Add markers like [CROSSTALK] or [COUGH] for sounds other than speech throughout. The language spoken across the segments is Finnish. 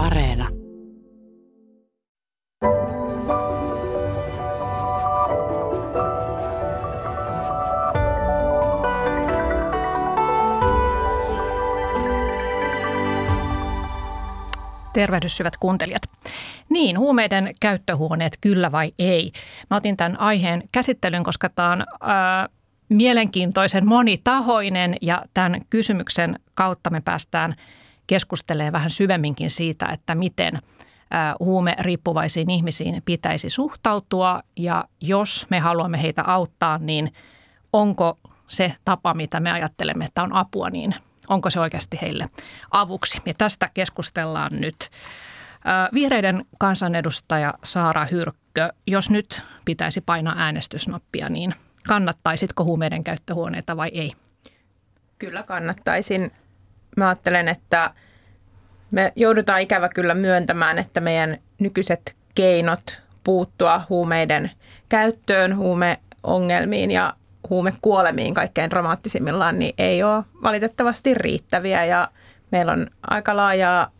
Areena. Tervehdys syvät kuuntelijat. Niin, huumeiden käyttöhuoneet kyllä vai ei? Mä otin tämän aiheen käsittelyyn, koska tämä on ää, mielenkiintoisen monitahoinen ja tämän kysymyksen kautta me päästään keskustelemaan vähän syvemminkin siitä, että miten huumeriippuvaisiin ihmisiin pitäisi suhtautua ja jos me haluamme heitä auttaa, niin onko se tapa, mitä me ajattelemme, että on apua, niin onko se oikeasti heille avuksi. Ja tästä keskustellaan nyt. Vihreiden kansanedustaja Saara Hyrkkö, jos nyt pitäisi painaa äänestysnappia, niin kannattaisitko huumeiden käyttöhuoneita vai ei? Kyllä kannattaisin. Mä ajattelen, että me joudutaan ikävä kyllä myöntämään, että meidän nykyiset keinot puuttua huumeiden käyttöön, huumeongelmiin ja huumekuolemiin kaikkein dramaattisimmillaan, niin ei ole valitettavasti riittäviä. Ja meillä on aika laajaa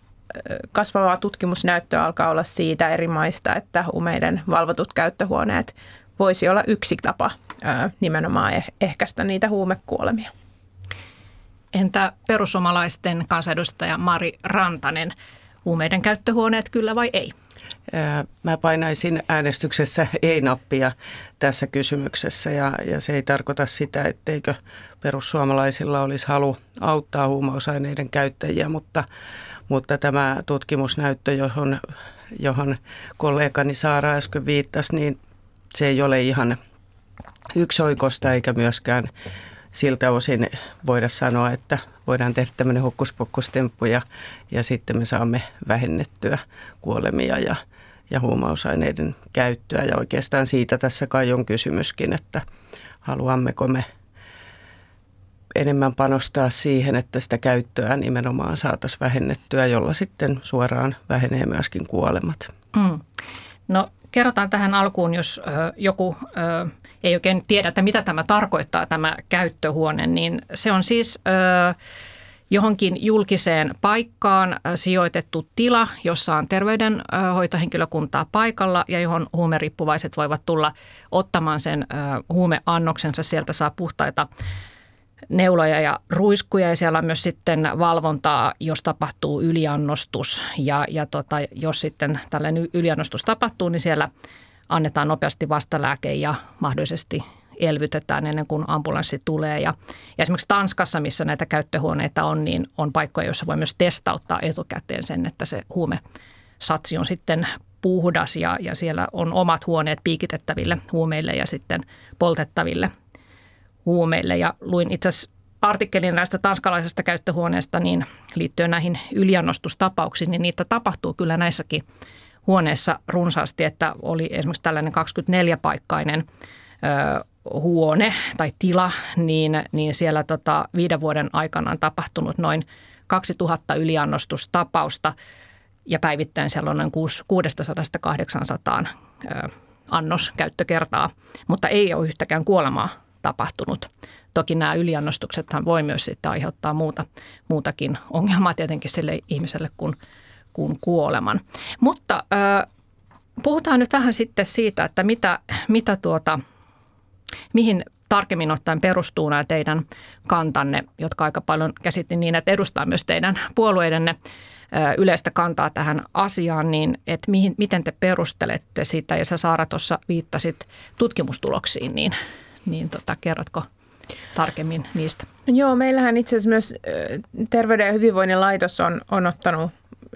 kasvavaa tutkimusnäyttöä alkaa olla siitä eri maista, että huumeiden valvotut käyttöhuoneet voisi olla yksi tapa nimenomaan eh-, ehkäistä niitä huumekuolemia. Entä perussuomalaisten kansanedustaja Mari Rantanen, huumeiden käyttöhuoneet kyllä vai ei? Mä painaisin äänestyksessä ei-nappia tässä kysymyksessä ja, ja se ei tarkoita sitä, etteikö perussuomalaisilla olisi halu auttaa huumausaineiden käyttäjiä, mutta, mutta tämä tutkimusnäyttö, johon, johon kollegani Saara äsken viittasi, niin se ei ole ihan yksioikosta eikä myöskään siltä osin voida sanoa, että voidaan tehdä tämmöinen hokkuspokkustemppu ja, ja sitten me saamme vähennettyä kuolemia ja, ja huumausaineiden käyttöä. Ja oikeastaan siitä tässä kai on kysymyskin, että haluammeko me enemmän panostaa siihen, että sitä käyttöä nimenomaan saataisiin vähennettyä, jolla sitten suoraan vähenee myöskin kuolemat. Mm. No kerrotaan tähän alkuun, jos joku ei oikein tiedä, että mitä tämä tarkoittaa tämä käyttöhuone, niin se on siis johonkin julkiseen paikkaan sijoitettu tila, jossa on terveydenhoitohenkilökuntaa paikalla ja johon huumeriippuvaiset voivat tulla ottamaan sen huumeannoksensa. Sieltä saa puhtaita neuloja ja ruiskuja ja siellä on myös sitten valvontaa, jos tapahtuu yliannostus ja, ja tota, jos sitten tällainen yliannostus tapahtuu, niin siellä annetaan nopeasti vastalääke ja mahdollisesti elvytetään ennen kuin ambulanssi tulee. Ja, ja esimerkiksi Tanskassa, missä näitä käyttöhuoneita on, niin on paikkoja, joissa voi myös testauttaa etukäteen sen, että se huume satsi on sitten puhdas ja, ja siellä on omat huoneet piikitettäville huumeille ja sitten poltettaville huumeille. Ja luin itse asiassa artikkelin näistä tanskalaisesta käyttöhuoneesta niin liittyen näihin yliannostustapauksiin, niin niitä tapahtuu kyllä näissäkin huoneissa runsaasti, että oli esimerkiksi tällainen 24-paikkainen ö, huone tai tila, niin, niin siellä tota, viiden vuoden aikana on tapahtunut noin 2000 yliannostustapausta ja päivittäin siellä on noin 600-800 annoskäyttökertaa, mutta ei ole yhtäkään kuolemaa tapahtunut. Toki nämä yliannostuksethan voi myös sitten aiheuttaa muuta, muutakin ongelmaa tietenkin sille ihmiselle kuin, kuin kuoleman. Mutta äh, puhutaan nyt vähän sitten siitä, että mitä, mitä tuota, mihin tarkemmin ottaen perustuu nämä teidän kantanne, jotka aika paljon käsitin niin, että edustaa myös teidän puolueidenne yleistä kantaa tähän asiaan, niin että mihin, miten te perustelette sitä, ja sä Saara tuossa viittasit tutkimustuloksiin, niin niin tota, kerrotko tarkemmin niistä? No joo, meillähän itse asiassa myös Terveyden ja hyvinvoinnin laitos on, on ottanut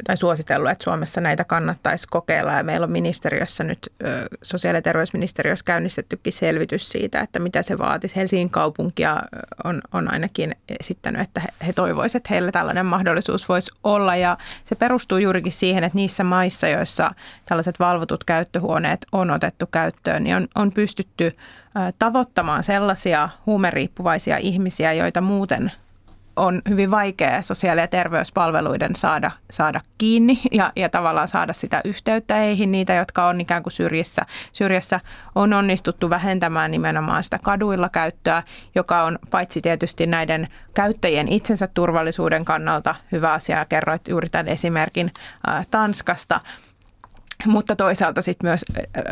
tai suositellut, että Suomessa näitä kannattaisi kokeilla. Ja meillä on ministeriössä nyt, sosiaali- ja terveysministeriössä käynnistettykin selvitys siitä, että mitä se vaatisi. Helsingin kaupunkia on, on ainakin esittänyt, että he, he toivoisivat, että heillä tällainen mahdollisuus voisi olla. Ja se perustuu juurikin siihen, että niissä maissa, joissa tällaiset valvotut käyttöhuoneet on otettu käyttöön, niin on, on pystytty tavoittamaan sellaisia huumeriippuvaisia ihmisiä, joita muuten on hyvin vaikea sosiaali- ja terveyspalveluiden saada, saada kiinni ja, ja tavallaan saada sitä yhteyttä heihin, niitä, jotka on ikään kuin syrjissä. Syrjässä on onnistuttu vähentämään nimenomaan sitä kaduilla käyttöä, joka on paitsi tietysti näiden käyttäjien itsensä turvallisuuden kannalta hyvä asia. Kerroit juuri tämän esimerkin Tanskasta, mutta toisaalta sitten myös äh,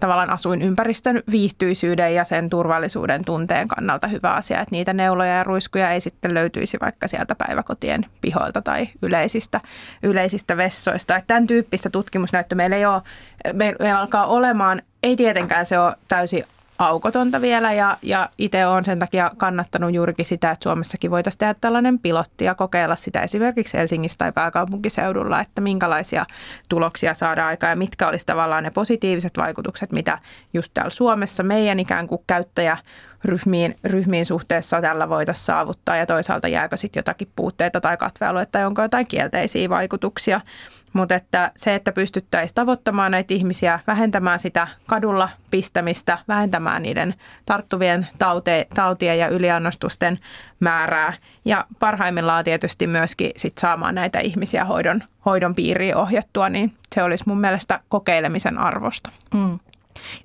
tavallaan asuinympäristön viihtyisyyden ja sen turvallisuuden tunteen kannalta hyvä asia, että niitä neuloja ja ruiskuja ei sitten löytyisi vaikka sieltä päiväkotien pihoilta tai yleisistä, yleisistä vessoista. Että tämän tyyppistä tutkimusnäyttöä meillä ei ole, meillä alkaa olemaan, ei tietenkään se ole täysin aukotonta vielä ja, ja itse olen sen takia kannattanut juurikin sitä, että Suomessakin voitaisiin tehdä tällainen pilotti ja kokeilla sitä esimerkiksi Helsingissä tai pääkaupunkiseudulla, että minkälaisia tuloksia saadaan aikaan ja mitkä olisi tavallaan ne positiiviset vaikutukset, mitä just täällä Suomessa meidän ikään kuin käyttäjä ryhmiin, ryhmiin suhteessa tällä voitaisiin saavuttaa ja toisaalta jääkö sitten jotakin puutteita tai katvealueita tai onko jotain kielteisiä vaikutuksia. Mutta että se, että pystyttäisiin tavoittamaan näitä ihmisiä, vähentämään sitä kadulla pistämistä, vähentämään niiden tarttuvien taute, tautien ja yliannostusten määrää ja parhaimmillaan tietysti myöskin sit saamaan näitä ihmisiä hoidon, hoidon piiriin ohjattua, niin se olisi mun mielestä kokeilemisen arvosta. Mm.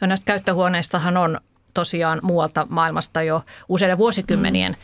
Jo näistä käyttöhuoneistahan on tosiaan muualta maailmasta jo useiden vuosikymmenien mm.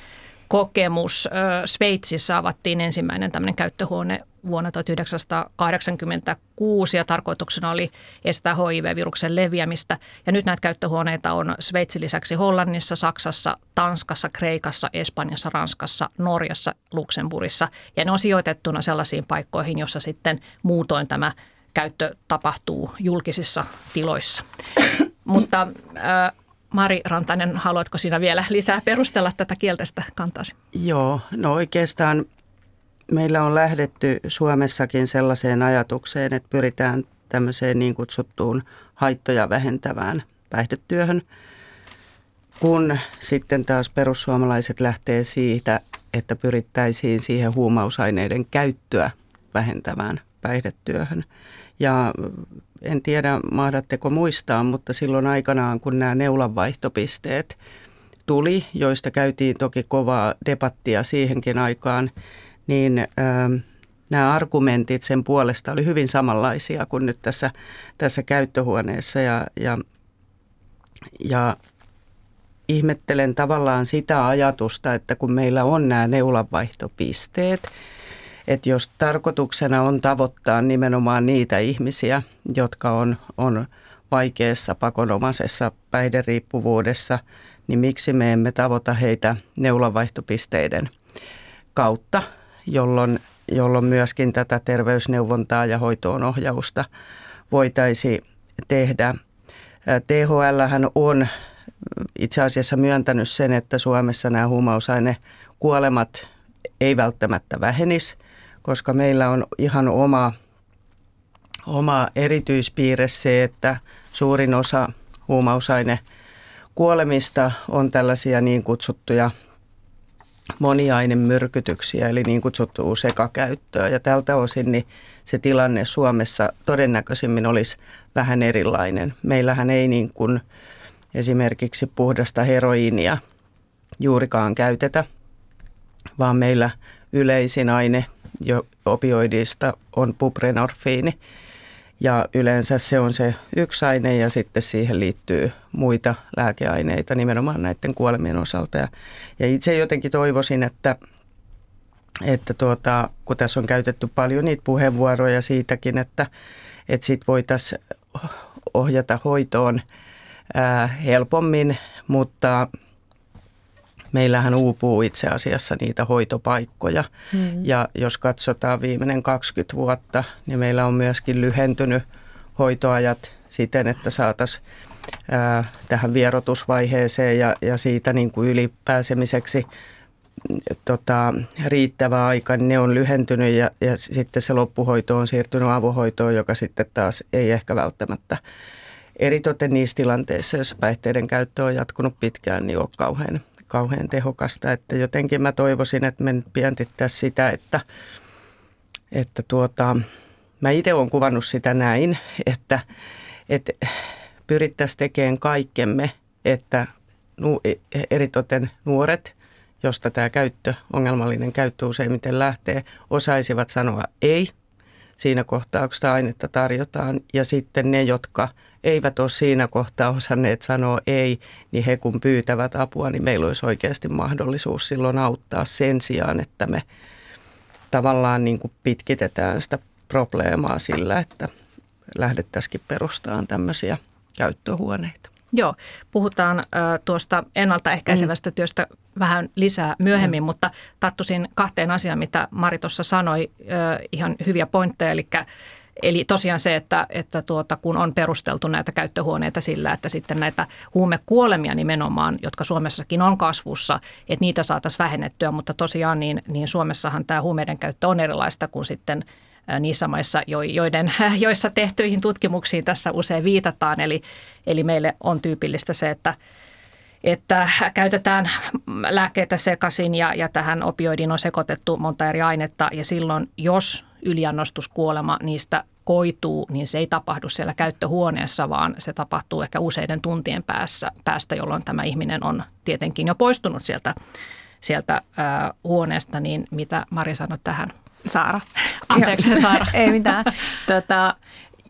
kokemus. Sveitsissä avattiin ensimmäinen tämmöinen käyttöhuone vuonna 1986 ja tarkoituksena oli estää HIV-viruksen leviämistä. Ja nyt näitä käyttöhuoneita on Sveitsin lisäksi Hollannissa, Saksassa, Tanskassa, Kreikassa, Espanjassa, Ranskassa, Norjassa, Luxemburgissa. Ja ne on sijoitettuna sellaisiin paikkoihin, jossa sitten muutoin tämä käyttö tapahtuu julkisissa tiloissa. [COUGHS] Mutta äh, Mari Rantanen, haluatko sinä vielä lisää perustella tätä kielteistä kantaasi? Joo, no oikeastaan meillä on lähdetty Suomessakin sellaiseen ajatukseen, että pyritään tämmöiseen niin kutsuttuun haittoja vähentävään päihdetyöhön, kun sitten taas perussuomalaiset lähtee siitä, että pyrittäisiin siihen huumausaineiden käyttöä vähentävään päihdetyöhön. Ja en tiedä mahdatteko muistaa, mutta silloin aikanaan kun nämä neulanvaihtopisteet tuli, joista käytiin toki kovaa debattia siihenkin aikaan, niin ähm, nämä argumentit sen puolesta oli hyvin samanlaisia kuin nyt tässä, tässä käyttöhuoneessa. Ja, ja, ja ihmettelen tavallaan sitä ajatusta, että kun meillä on nämä neulanvaihtopisteet, että jos tarkoituksena on tavoittaa nimenomaan niitä ihmisiä, jotka on, on vaikeassa pakonomaisessa päihderiippuvuudessa, niin miksi me emme tavoita heitä neulanvaihtopisteiden kautta, jolloin, jolloin myöskin tätä terveysneuvontaa ja hoitoon ohjausta voitaisiin tehdä. THL on itse asiassa myöntänyt sen, että Suomessa nämä huumausainekuolemat ei välttämättä vähenisi, koska meillä on ihan oma, oma erityispiirre se, että suurin osa huumausaine kuolemista on tällaisia niin kutsuttuja moniainemyrkytyksiä, eli niin kutsuttua sekakäyttöä. Ja tältä osin niin se tilanne Suomessa todennäköisimmin olisi vähän erilainen. Meillähän ei niin kuin esimerkiksi puhdasta heroiinia juurikaan käytetä, vaan meillä yleisin aine jo opioidista on buprenorfiini. Ja yleensä se on se yksi aine ja sitten siihen liittyy muita lääkeaineita nimenomaan näiden kuolemien osalta. Ja, ja itse jotenkin toivoisin, että, että tuota, kun tässä on käytetty paljon niitä puheenvuoroja siitäkin, että, että sit voitaisiin ohjata hoitoon ää, helpommin, mutta – meillähän uupuu itse asiassa niitä hoitopaikkoja. Mm. Ja jos katsotaan viimeinen 20 vuotta, niin meillä on myöskin lyhentynyt hoitoajat siten, että saataisiin tähän vierotusvaiheeseen ja, ja siitä niin kuin ylipääsemiseksi tota, riittävä aika, niin ne on lyhentynyt ja, ja sitten se loppuhoito on siirtynyt avohoitoon, joka sitten taas ei ehkä välttämättä eritoten niissä tilanteissa, joissa päihteiden käyttö on jatkunut pitkään, niin ole kauhean kauhean tehokasta. Että jotenkin mä toivoisin, että me pientettäisiin sitä, että, että tuota, mä itse olen kuvannut sitä näin, että, että pyrittäisiin tekemään kaikkemme, että eritoten nuoret josta tämä käyttö, ongelmallinen käyttö useimmiten lähtee, osaisivat sanoa ei siinä kohtaa, kun sitä ainetta tarjotaan. Ja sitten ne, jotka eivät ole siinä kohtaa osanneet sanoa ei, niin he kun pyytävät apua, niin meillä olisi oikeasti mahdollisuus silloin auttaa sen sijaan, että me tavallaan niin kuin pitkitetään sitä probleemaa sillä, että lähdettäisikin perustamaan tämmöisiä käyttöhuoneita. Joo, puhutaan äh, tuosta ennaltaehkäisevästä mm. työstä vähän lisää myöhemmin, mm. mutta tarttuisin kahteen asiaan, mitä Mari tuossa sanoi, äh, ihan hyviä pointteja, eli Eli tosiaan se, että, että tuota, kun on perusteltu näitä käyttöhuoneita sillä, että sitten näitä huumekuolemia nimenomaan, jotka Suomessakin on kasvussa, että niitä saataisiin vähennettyä, mutta tosiaan niin, niin Suomessahan tämä huumeiden käyttö on erilaista kuin sitten niissä maissa, joiden, [LAUGHS] joissa tehtyihin tutkimuksiin tässä usein viitataan. Eli, eli meille on tyypillistä se, että, että käytetään lääkkeitä sekaisin ja, ja tähän opioidiin on sekoitettu monta eri ainetta ja silloin, jos yliannostuskuolema niistä koituu, niin se ei tapahdu siellä käyttöhuoneessa, vaan se tapahtuu ehkä useiden tuntien päässä, päästä, jolloin tämä ihminen on tietenkin jo poistunut sieltä, sieltä äh, huoneesta. Niin mitä Mari sanoi tähän? Saara. Anteeksi, Saara. [LAUGHS] ei mitään. Tota,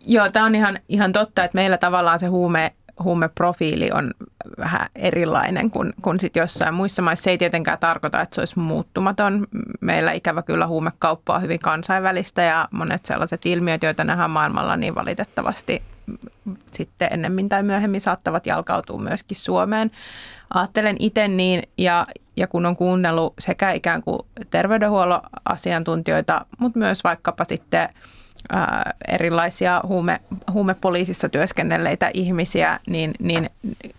joo, tämä on ihan, ihan totta, että meillä tavallaan se huume, huumeprofiili on vähän erilainen kuin, kuin sit jossain muissa maissa. Se ei tietenkään tarkoita, että se olisi muuttumaton. Meillä ikävä kyllä huumekauppa on hyvin kansainvälistä ja monet sellaiset ilmiöt, joita nähdään maailmalla, niin valitettavasti sitten ennemmin tai myöhemmin saattavat jalkautua myöskin Suomeen. Ajattelen itse niin, ja, ja kun on kuunnellut sekä ikään kuin terveydenhuollon asiantuntijoita, mutta myös vaikkapa sitten ää, erilaisia huume, huumepoliisissa työskennelleitä ihmisiä, niin, niin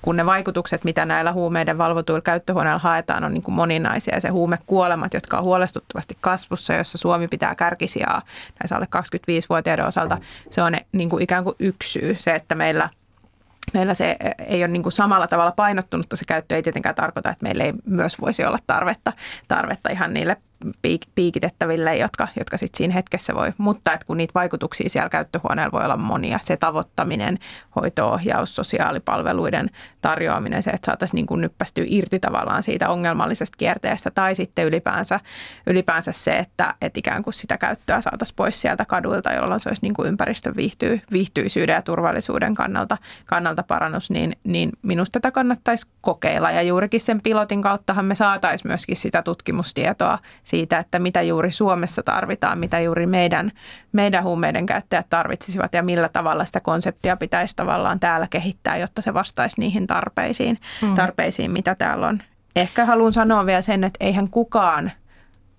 kun ne vaikutukset, mitä näillä huumeiden valvotuilla käyttöhuoneilla haetaan, on niin kuin moninaisia. Ja se huumekuolemat, jotka on huolestuttavasti kasvussa, jossa Suomi pitää kärkisijaa näissä alle 25-vuotiaiden osalta, se on niin kuin ikään kuin yksi syy. Se, että meillä meillä se ei ole niin kuin samalla tavalla painottunutta se käyttö ei tietenkään tarkoita, että meillä ei myös voisi olla tarvetta, tarvetta ihan niille piik- piikitettäville, jotka, jotka sitten siinä hetkessä voi. Mutta että kun niitä vaikutuksia siellä käyttöhuoneella voi olla monia, se tavoittaminen, hoitoohjaus, sosiaalipalveluiden tarjoaminen, se, että saataisiin niin nyppästyä irti tavallaan siitä ongelmallisesta kierteestä, tai sitten ylipäänsä, ylipäänsä se, että, että ikään kuin sitä käyttöä saataisiin pois sieltä kaduilta, jolloin se olisi niin kuin ympäristön viihtyy, viihtyisyyden ja turvallisuuden kannalta, kannalta parannus, niin, niin minusta tätä kannattaisi kokeilla. Ja juurikin sen pilotin kauttahan me saataisiin myöskin sitä tutkimustietoa siitä, että mitä juuri Suomessa tarvitaan, mitä juuri meidän, meidän huumeiden käyttäjät tarvitsisivat ja millä tavalla sitä konseptia pitäisi tavallaan täällä kehittää, jotta se vastaisi niihin tarpeisiin, mm. tarpeisiin mitä täällä on. Ehkä haluan sanoa vielä sen, että eihän kukaan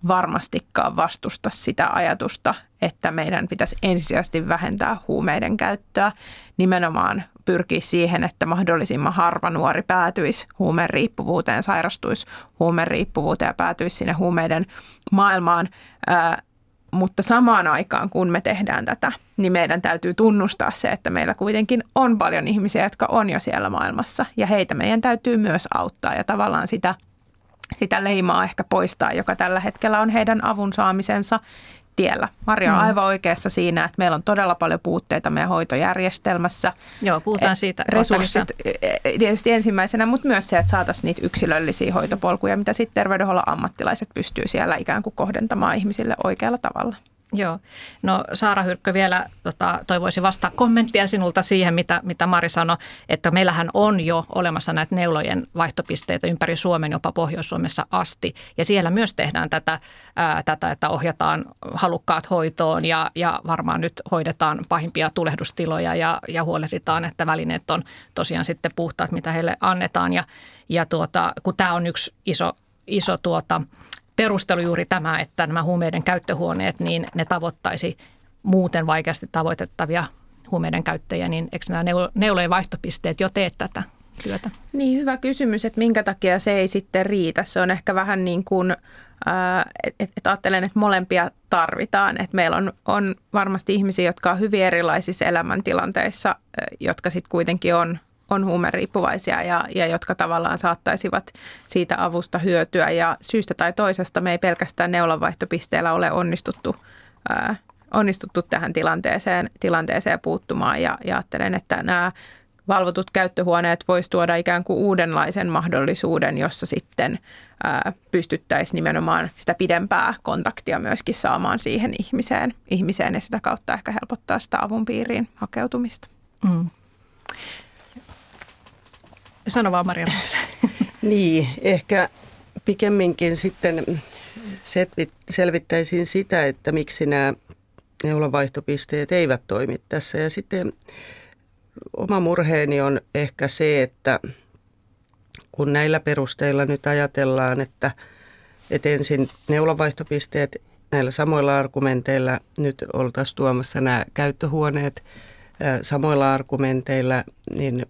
varmastikaan vastusta sitä ajatusta, että meidän pitäisi ensisijaisesti vähentää huumeiden käyttöä. Nimenomaan pyrkiä siihen, että mahdollisimman harva nuori päätyisi huumeen riippuvuuteen, sairastuisi huumeen riippuvuuteen ja päätyisi sinne huumeiden maailmaan. Ää, mutta samaan aikaan, kun me tehdään tätä, niin meidän täytyy tunnustaa se, että meillä kuitenkin on paljon ihmisiä, jotka on jo siellä maailmassa. Ja heitä meidän täytyy myös auttaa ja tavallaan sitä, sitä leimaa ehkä poistaa, joka tällä hetkellä on heidän avun saamisensa tiellä. Marja on mm. aivan oikeassa siinä, että meillä on todella paljon puutteita meidän hoitojärjestelmässä. Joo, puhutaan siitä. Resurssit e, e, tietysti ensimmäisenä, mutta myös se, että saataisiin niitä yksilöllisiä hoitopolkuja, mitä sitten terveydenhuollon ammattilaiset pystyy siellä ikään kuin kohdentamaan ihmisille oikealla tavalla. Joo. No Saara Hyrkkö vielä tota, toivoisi vastaa kommenttia sinulta siihen, mitä, mitä Mari sanoi, että meillähän on jo olemassa näitä neulojen vaihtopisteitä ympäri Suomen, jopa Pohjois-Suomessa asti. Ja siellä myös tehdään tätä, ää, tätä että ohjataan halukkaat hoitoon ja, ja varmaan nyt hoidetaan pahimpia tulehdustiloja ja, ja huolehditaan, että välineet on tosiaan sitten puhtaat, mitä heille annetaan. Ja, ja tuota, kun tämä on yksi iso, iso tuota, perustelu juuri tämä, että nämä huumeiden käyttöhuoneet, niin ne tavoittaisi muuten vaikeasti tavoitettavia huumeiden käyttäjiä, niin eikö nämä neulojen vaihtopisteet jo tee tätä työtä? Niin, hyvä kysymys, että minkä takia se ei sitten riitä. Se on ehkä vähän niin kuin, että et, ajattelen, että molempia tarvitaan. Että meillä on, on varmasti ihmisiä, jotka on hyvin erilaisissa elämäntilanteissa, jotka sitten kuitenkin on on huumeriippuvaisia ja, ja jotka tavallaan saattaisivat siitä avusta hyötyä. Ja syystä tai toisesta me ei pelkästään neulanvaihtopisteellä ole onnistuttu, ää, onnistuttu tähän tilanteeseen, tilanteeseen puuttumaan. Ja, ja ajattelen, että nämä valvotut käyttöhuoneet voisi tuoda ikään kuin uudenlaisen mahdollisuuden, jossa sitten pystyttäisiin nimenomaan sitä pidempää kontaktia myöskin saamaan siihen ihmiseen, ihmiseen ja sitä kautta ehkä helpottaa sitä avun piiriin hakeutumista. Mm. Sano vaan Maria. [LAUGHS] niin, ehkä pikemminkin sitten selvittäisin sitä, että miksi nämä neulanvaihtopisteet eivät toimi tässä. Ja sitten oma murheeni on ehkä se, että kun näillä perusteilla nyt ajatellaan, että, että ensin neulanvaihtopisteet näillä samoilla argumenteilla nyt oltaisiin tuomassa nämä käyttöhuoneet samoilla argumenteilla, niin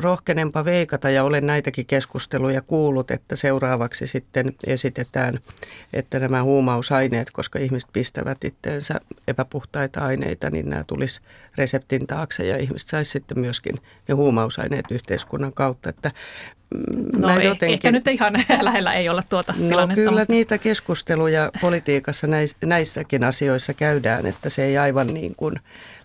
rohkenenpa veikata ja olen näitäkin keskusteluja kuullut, että seuraavaksi sitten esitetään, että nämä huumausaineet, koska ihmiset pistävät itteensä epäpuhtaita aineita, niin nämä tulisi reseptin taakse ja ihmiset saisi sitten myöskin ne huumausaineet yhteiskunnan kautta. Että mm, no jotenkin, ehkä nyt ihan [LAUGHS] lähellä ei olla tuota no, tilannetta. Kyllä niitä keskusteluja politiikassa näissäkin asioissa käydään, että se ei aivan niin kuin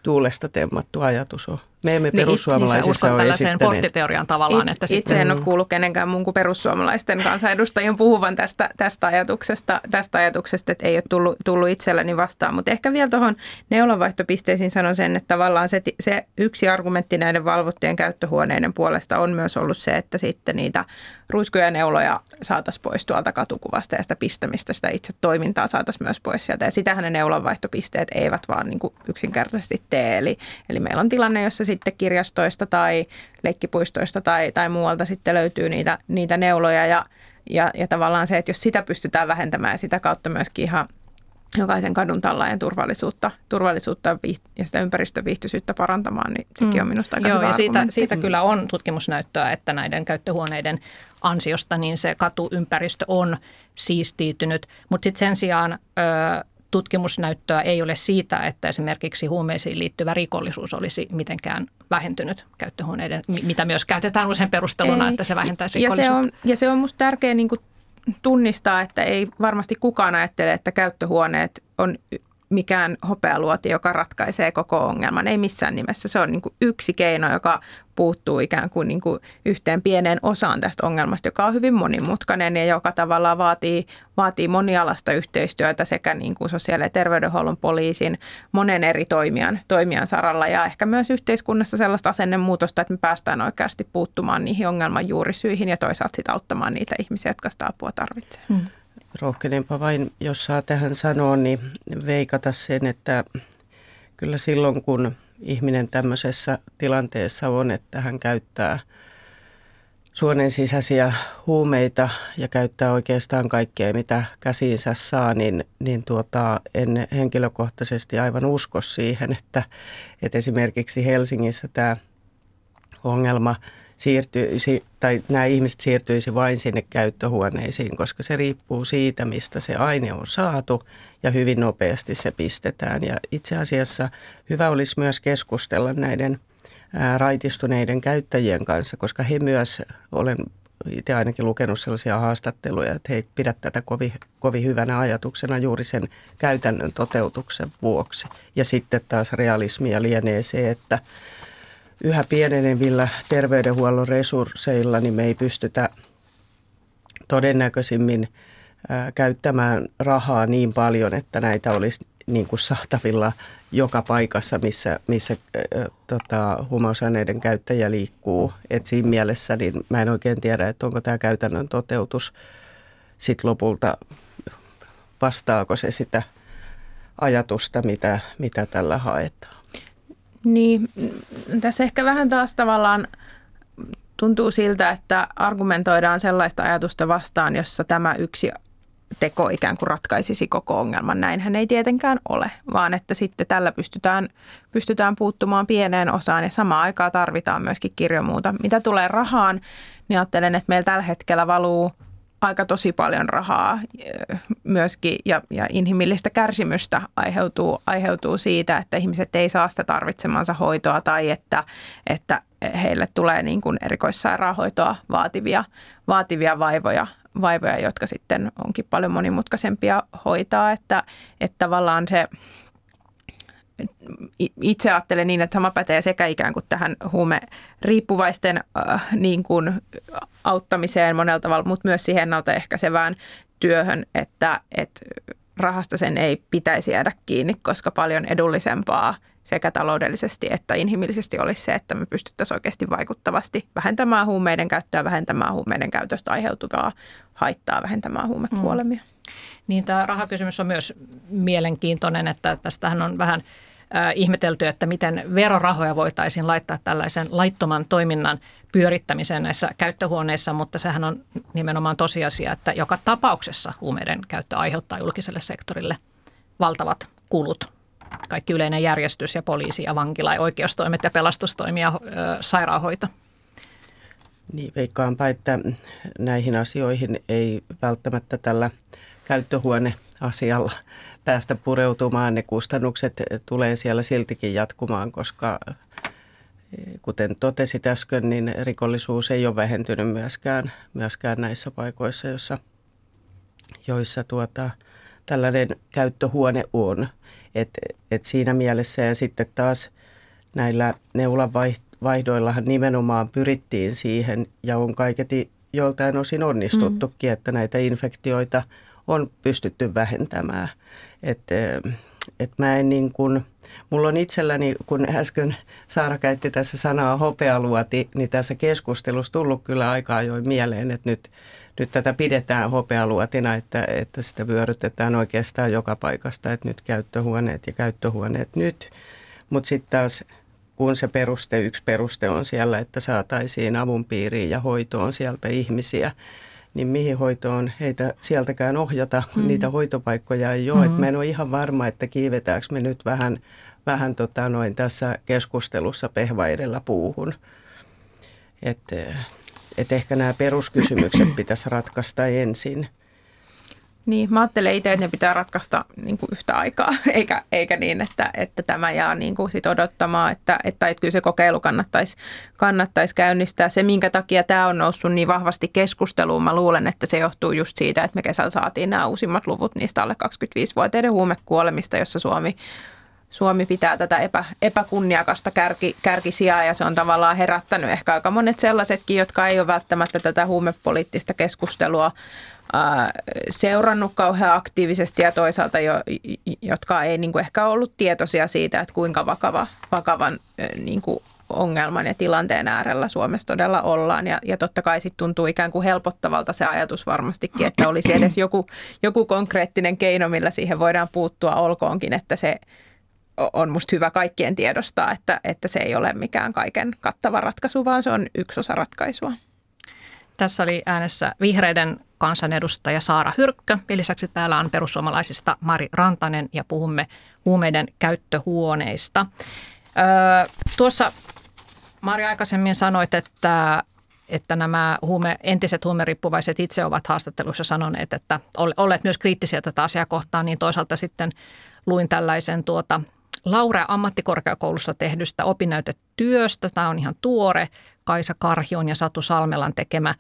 tuulesta temmattu ajatus ole. Me emme niin, perussuomalaisissa niin ole esittäneet. porttiteorian tavallaan. Itse, että sitten... itse en ole kuullut kenenkään muun kuin perussuomalaisten kansanedustajien puhuvan tästä, tästä, ajatuksesta, tästä ajatuksesta, että ei ole tullut, tullut itselläni vastaan. Mutta ehkä vielä tuohon neulanvaihtopisteisiin sanon sen, että tavallaan se, se yksi argumentti näiden valvottujen käyttöhuoneiden puolesta on myös ollut se, että sitten niitä ruiskuja ja neuloja saataisiin pois tuolta katukuvasta ja sitä pistämistä, sitä itse toimintaa saataisiin myös pois sieltä. Ja sitähän ne neulanvaihtopisteet eivät vaan niin kuin yksinkertaisesti tee. Eli, eli meillä on tilanne, jossa sitten kirjastoista tai leikkipuistoista tai, tai muualta sitten löytyy niitä, niitä neuloja ja, ja, ja tavallaan se, että jos sitä pystytään vähentämään ja sitä kautta myöskin ihan jokaisen kadun tallaajan turvallisuutta, turvallisuutta ja sitä ympäristön viihtyisyyttä parantamaan, niin sekin on mm. minusta aika Joo, hyvä ja siitä, siitä kyllä on tutkimusnäyttöä, että näiden käyttöhuoneiden ansiosta niin se katuympäristö on siistiitynyt, mutta sitten sen sijaan ö, tutkimusnäyttöä ei ole siitä, että esimerkiksi huumeisiin liittyvä rikollisuus olisi mitenkään vähentynyt käyttöhuoneiden, mitä myös käytetään usein perusteluna, ei. että se vähentäisi rikollisuutta. Ja se on, ja se on musta tärkeää niin tunnistaa, että ei varmasti kukaan ajattele, että käyttöhuoneet on mikään hopealuoti, joka ratkaisee koko ongelman. Ei missään nimessä. Se on niin kuin yksi keino, joka puuttuu ikään kuin, niin kuin yhteen pieneen osaan tästä ongelmasta, joka on hyvin monimutkainen ja joka tavallaan vaatii, vaatii monialasta yhteistyötä sekä niin kuin sosiaali- ja terveydenhuollon, poliisin, monen eri toimijan, toimijan saralla ja ehkä myös yhteiskunnassa sellaista asennemuutosta, että me päästään oikeasti puuttumaan niihin ongelman juurisyihin ja toisaalta sitä auttamaan niitä ihmisiä, jotka sitä apua tarvitsevat. Hmm. Rohkenenpa vain, jos saa tähän sanoa, niin veikata sen, että kyllä silloin kun ihminen tämmöisessä tilanteessa on, että hän käyttää suonen sisäisiä huumeita ja käyttää oikeastaan kaikkea, mitä käsiinsä saa, niin, niin tuota, en henkilökohtaisesti aivan usko siihen, että, että esimerkiksi Helsingissä tämä ongelma – siirtyisi, tai nämä ihmiset siirtyisi vain sinne käyttöhuoneisiin, koska se riippuu siitä, mistä se aine on saatu ja hyvin nopeasti se pistetään. Ja itse asiassa hyvä olisi myös keskustella näiden raitistuneiden käyttäjien kanssa, koska he myös, olen itse ainakin lukenut sellaisia haastatteluja, että he ei pidä tätä kovin, kovin hyvänä ajatuksena juuri sen käytännön toteutuksen vuoksi. Ja sitten taas realismia lienee se, että yhä pienenevillä terveydenhuollon resursseilla niin me ei pystytä todennäköisimmin käyttämään rahaa niin paljon, että näitä olisi niin kuin saatavilla joka paikassa, missä, missä tota, huumausaineiden käyttäjä liikkuu. Et siinä mielessä niin mä en oikein tiedä, että onko tämä käytännön toteutus sit lopulta, vastaako se sitä ajatusta, mitä, mitä tällä haetaan. Niin, tässä ehkä vähän taas tavallaan tuntuu siltä, että argumentoidaan sellaista ajatusta vastaan, jossa tämä yksi teko ikään kuin ratkaisisi koko ongelman. Näinhän ei tietenkään ole, vaan että sitten tällä pystytään, pystytään puuttumaan pieneen osaan ja samaan aikaan tarvitaan myöskin kirjomuuta. Mitä tulee rahaan, niin ajattelen, että meillä tällä hetkellä valuu aika tosi paljon rahaa myöskin ja, ja inhimillistä kärsimystä aiheutuu, aiheutuu siitä, että ihmiset ei saa sitä tarvitsemansa hoitoa tai että, että heille tulee niin kuin erikoissairaanhoitoa vaativia, vaativia vaivoja, vaivoja, jotka sitten onkin paljon monimutkaisempia hoitaa, että, että tavallaan se itse ajattelen niin, että sama pätee sekä ikään kuin tähän huumeriippuvaisten äh, niin kuin auttamiseen monella tavalla, mutta myös siihen ennaltaehkäisevään työhön, että, että rahasta sen ei pitäisi jäädä kiinni, koska paljon edullisempaa sekä taloudellisesti että inhimillisesti olisi se, että me pystyttäisiin oikeasti vaikuttavasti vähentämään huumeiden käyttöä, vähentämään huumeiden käytöstä aiheutuvaa haittaa, vähentämään huumekuolemia. Mm. Niin tämä rahakysymys on myös mielenkiintoinen, että tästähän on vähän ihmetelty, että miten verorahoja voitaisiin laittaa tällaisen laittoman toiminnan pyörittämiseen näissä käyttöhuoneissa, mutta sehän on nimenomaan tosiasia, että joka tapauksessa huumeiden käyttö aiheuttaa julkiselle sektorille valtavat kulut. Kaikki yleinen järjestys ja poliisi ja vankila ja oikeustoimet ja pelastustoimi ja sairaanhoito. Niin, veikkaanpa, että näihin asioihin ei välttämättä tällä käyttöhuoneasialla päästä pureutumaan. Ne kustannukset tulee siellä siltikin jatkumaan, koska kuten totesit äsken, niin rikollisuus ei ole vähentynyt myöskään, myöskään näissä paikoissa, joissa, joissa tuota, tällainen käyttöhuone on. Et, et siinä mielessä ja sitten taas näillä neulan vaihdoillahan nimenomaan pyrittiin siihen ja on kaiketi joltain osin onnistuttukin, mm. että näitä infektioita on pystytty vähentämään. Että et mä en niin kuin, mulla on itselläni, kun äsken Saara käytti tässä sanaa hopealuoti, niin tässä keskustelussa tullut kyllä aika ajoin mieleen, että nyt, nyt tätä pidetään hopealuotina, että, että sitä vyörytetään oikeastaan joka paikasta, että nyt käyttöhuoneet ja käyttöhuoneet nyt. Mutta sitten taas kun se peruste, yksi peruste on siellä, että saataisiin avun piiriin ja hoitoon sieltä ihmisiä, niin mihin hoitoon heitä sieltäkään ohjata, kun mm. niitä hoitopaikkoja ei ole. Mm. Et mä en ole ihan varma, että kiivetäänkö me nyt vähän, vähän tota noin tässä keskustelussa pehva edellä puuhun. Että et ehkä nämä peruskysymykset pitäisi ratkaista ensin – niin, mä ajattelen itse, että ne pitää ratkaista niin kuin yhtä aikaa, [LAUGHS] eikä, eikä niin, että, että tämä jää niin kuin sit odottamaan, että, että, että kyllä se kokeilu kannattaisi, kannattaisi käynnistää. Se, minkä takia tämä on noussut niin vahvasti keskusteluun, mä luulen, että se johtuu just siitä, että me kesällä saatiin nämä uusimmat luvut niistä alle 25-vuotiaiden huumekuolemista, jossa Suomi Suomi pitää tätä epä, epäkunniakasta kärki, kärkisijaa ja se on tavallaan herättänyt ehkä aika monet sellaisetkin, jotka ei ole välttämättä tätä huumepoliittista keskustelua seurannut kauhean aktiivisesti ja toisaalta jo, jotka ei niin kuin ehkä ollut tietoisia siitä, että kuinka vakava, vakavan niin kuin ongelman ja tilanteen äärellä Suomessa todella ollaan. Ja, ja totta kai sitten tuntuu ikään kuin helpottavalta se ajatus varmastikin, että olisi edes joku, joku konkreettinen keino, millä siihen voidaan puuttua, olkoonkin, että se on musta hyvä kaikkien tiedostaa, että, että se ei ole mikään kaiken kattava ratkaisu, vaan se on yksi osa ratkaisua. Tässä oli äänessä vihreiden kansanedustaja Saara Hyrkkö. Lisäksi täällä on perussuomalaisista Mari Rantanen ja puhumme huumeiden käyttöhuoneista. Öö, tuossa Mari aikaisemmin sanoit, että että nämä huume, entiset huumeriippuvaiset itse ovat haastattelussa sanoneet, että olet myös kriittisiä tätä asiaa kohtaan, niin toisaalta sitten luin tällaisen tuota Laura ammattikorkeakoulussa tehdystä opinnäytetyöstä. Tämä on ihan tuore Kaisa Karhion ja Satu Salmelan tekemä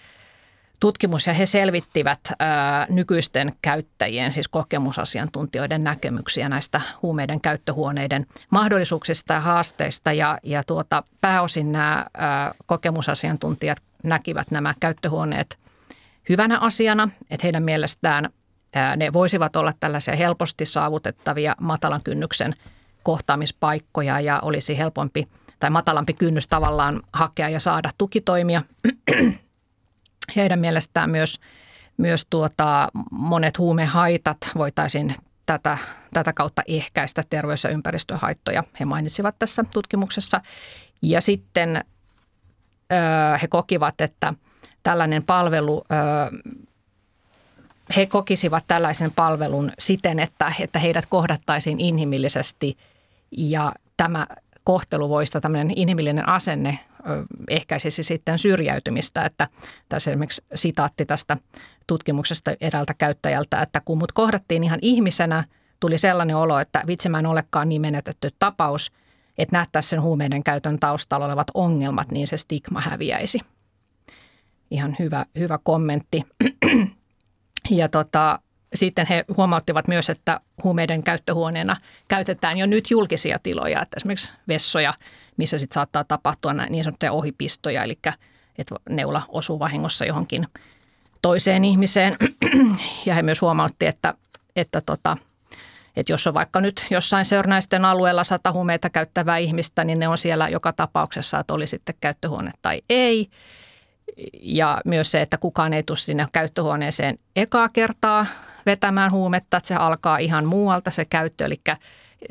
tutkimus ja he selvittivät ää, nykyisten käyttäjien, siis kokemusasiantuntijoiden näkemyksiä näistä huumeiden käyttöhuoneiden mahdollisuuksista ja haasteista. Ja, ja tuota, pääosin nämä ää, kokemusasiantuntijat näkivät nämä käyttöhuoneet hyvänä asiana, että heidän mielestään ää, ne voisivat olla tällaisia helposti saavutettavia matalan kynnyksen kohtaamispaikkoja ja olisi helpompi tai matalampi kynnys tavallaan hakea ja saada tukitoimia. [CLEARS THROAT] Heidän mielestään myös, myös tuota, monet huumehaitat voitaisiin tätä, tätä kautta ehkäistä terveys- ja ympäristöhaittoja. He mainitsivat tässä tutkimuksessa. Ja sitten he kokivat, että tällainen palvelu, he kokisivat tällaisen palvelun siten, että, että heidät kohdattaisiin inhimillisesti ja tämä kohtelu voista, tämmöinen inhimillinen asenne ehkäisisi sitten syrjäytymistä. Että tässä esimerkiksi sitaatti tästä tutkimuksesta eräältä käyttäjältä, että kun mut kohdattiin ihan ihmisenä, tuli sellainen olo, että vitsi mä en olekaan niin menetetty tapaus, että nähtäisiin sen huumeiden käytön taustalla olevat ongelmat, niin se stigma häviäisi. Ihan hyvä, hyvä kommentti. [CLEARS THROAT] Ja tota, sitten he huomauttivat myös, että huumeiden käyttöhuoneena käytetään jo nyt julkisia tiloja, että esimerkiksi vessoja, missä sitten saattaa tapahtua niin sanottuja ohipistoja, eli että neula osuu vahingossa johonkin toiseen ihmiseen. [CLEARS THROAT] Ja he myös huomautti, että, että, tota, että jos on vaikka nyt jossain Sörnäisten alueella sata huumeita käyttävää ihmistä, niin ne on siellä joka tapauksessa, että oli sitten käyttöhuone tai ei. Ja myös se, että kukaan ei tule sinne käyttöhuoneeseen ekaa kertaa vetämään huumetta, että se alkaa ihan muualta se käyttö, eli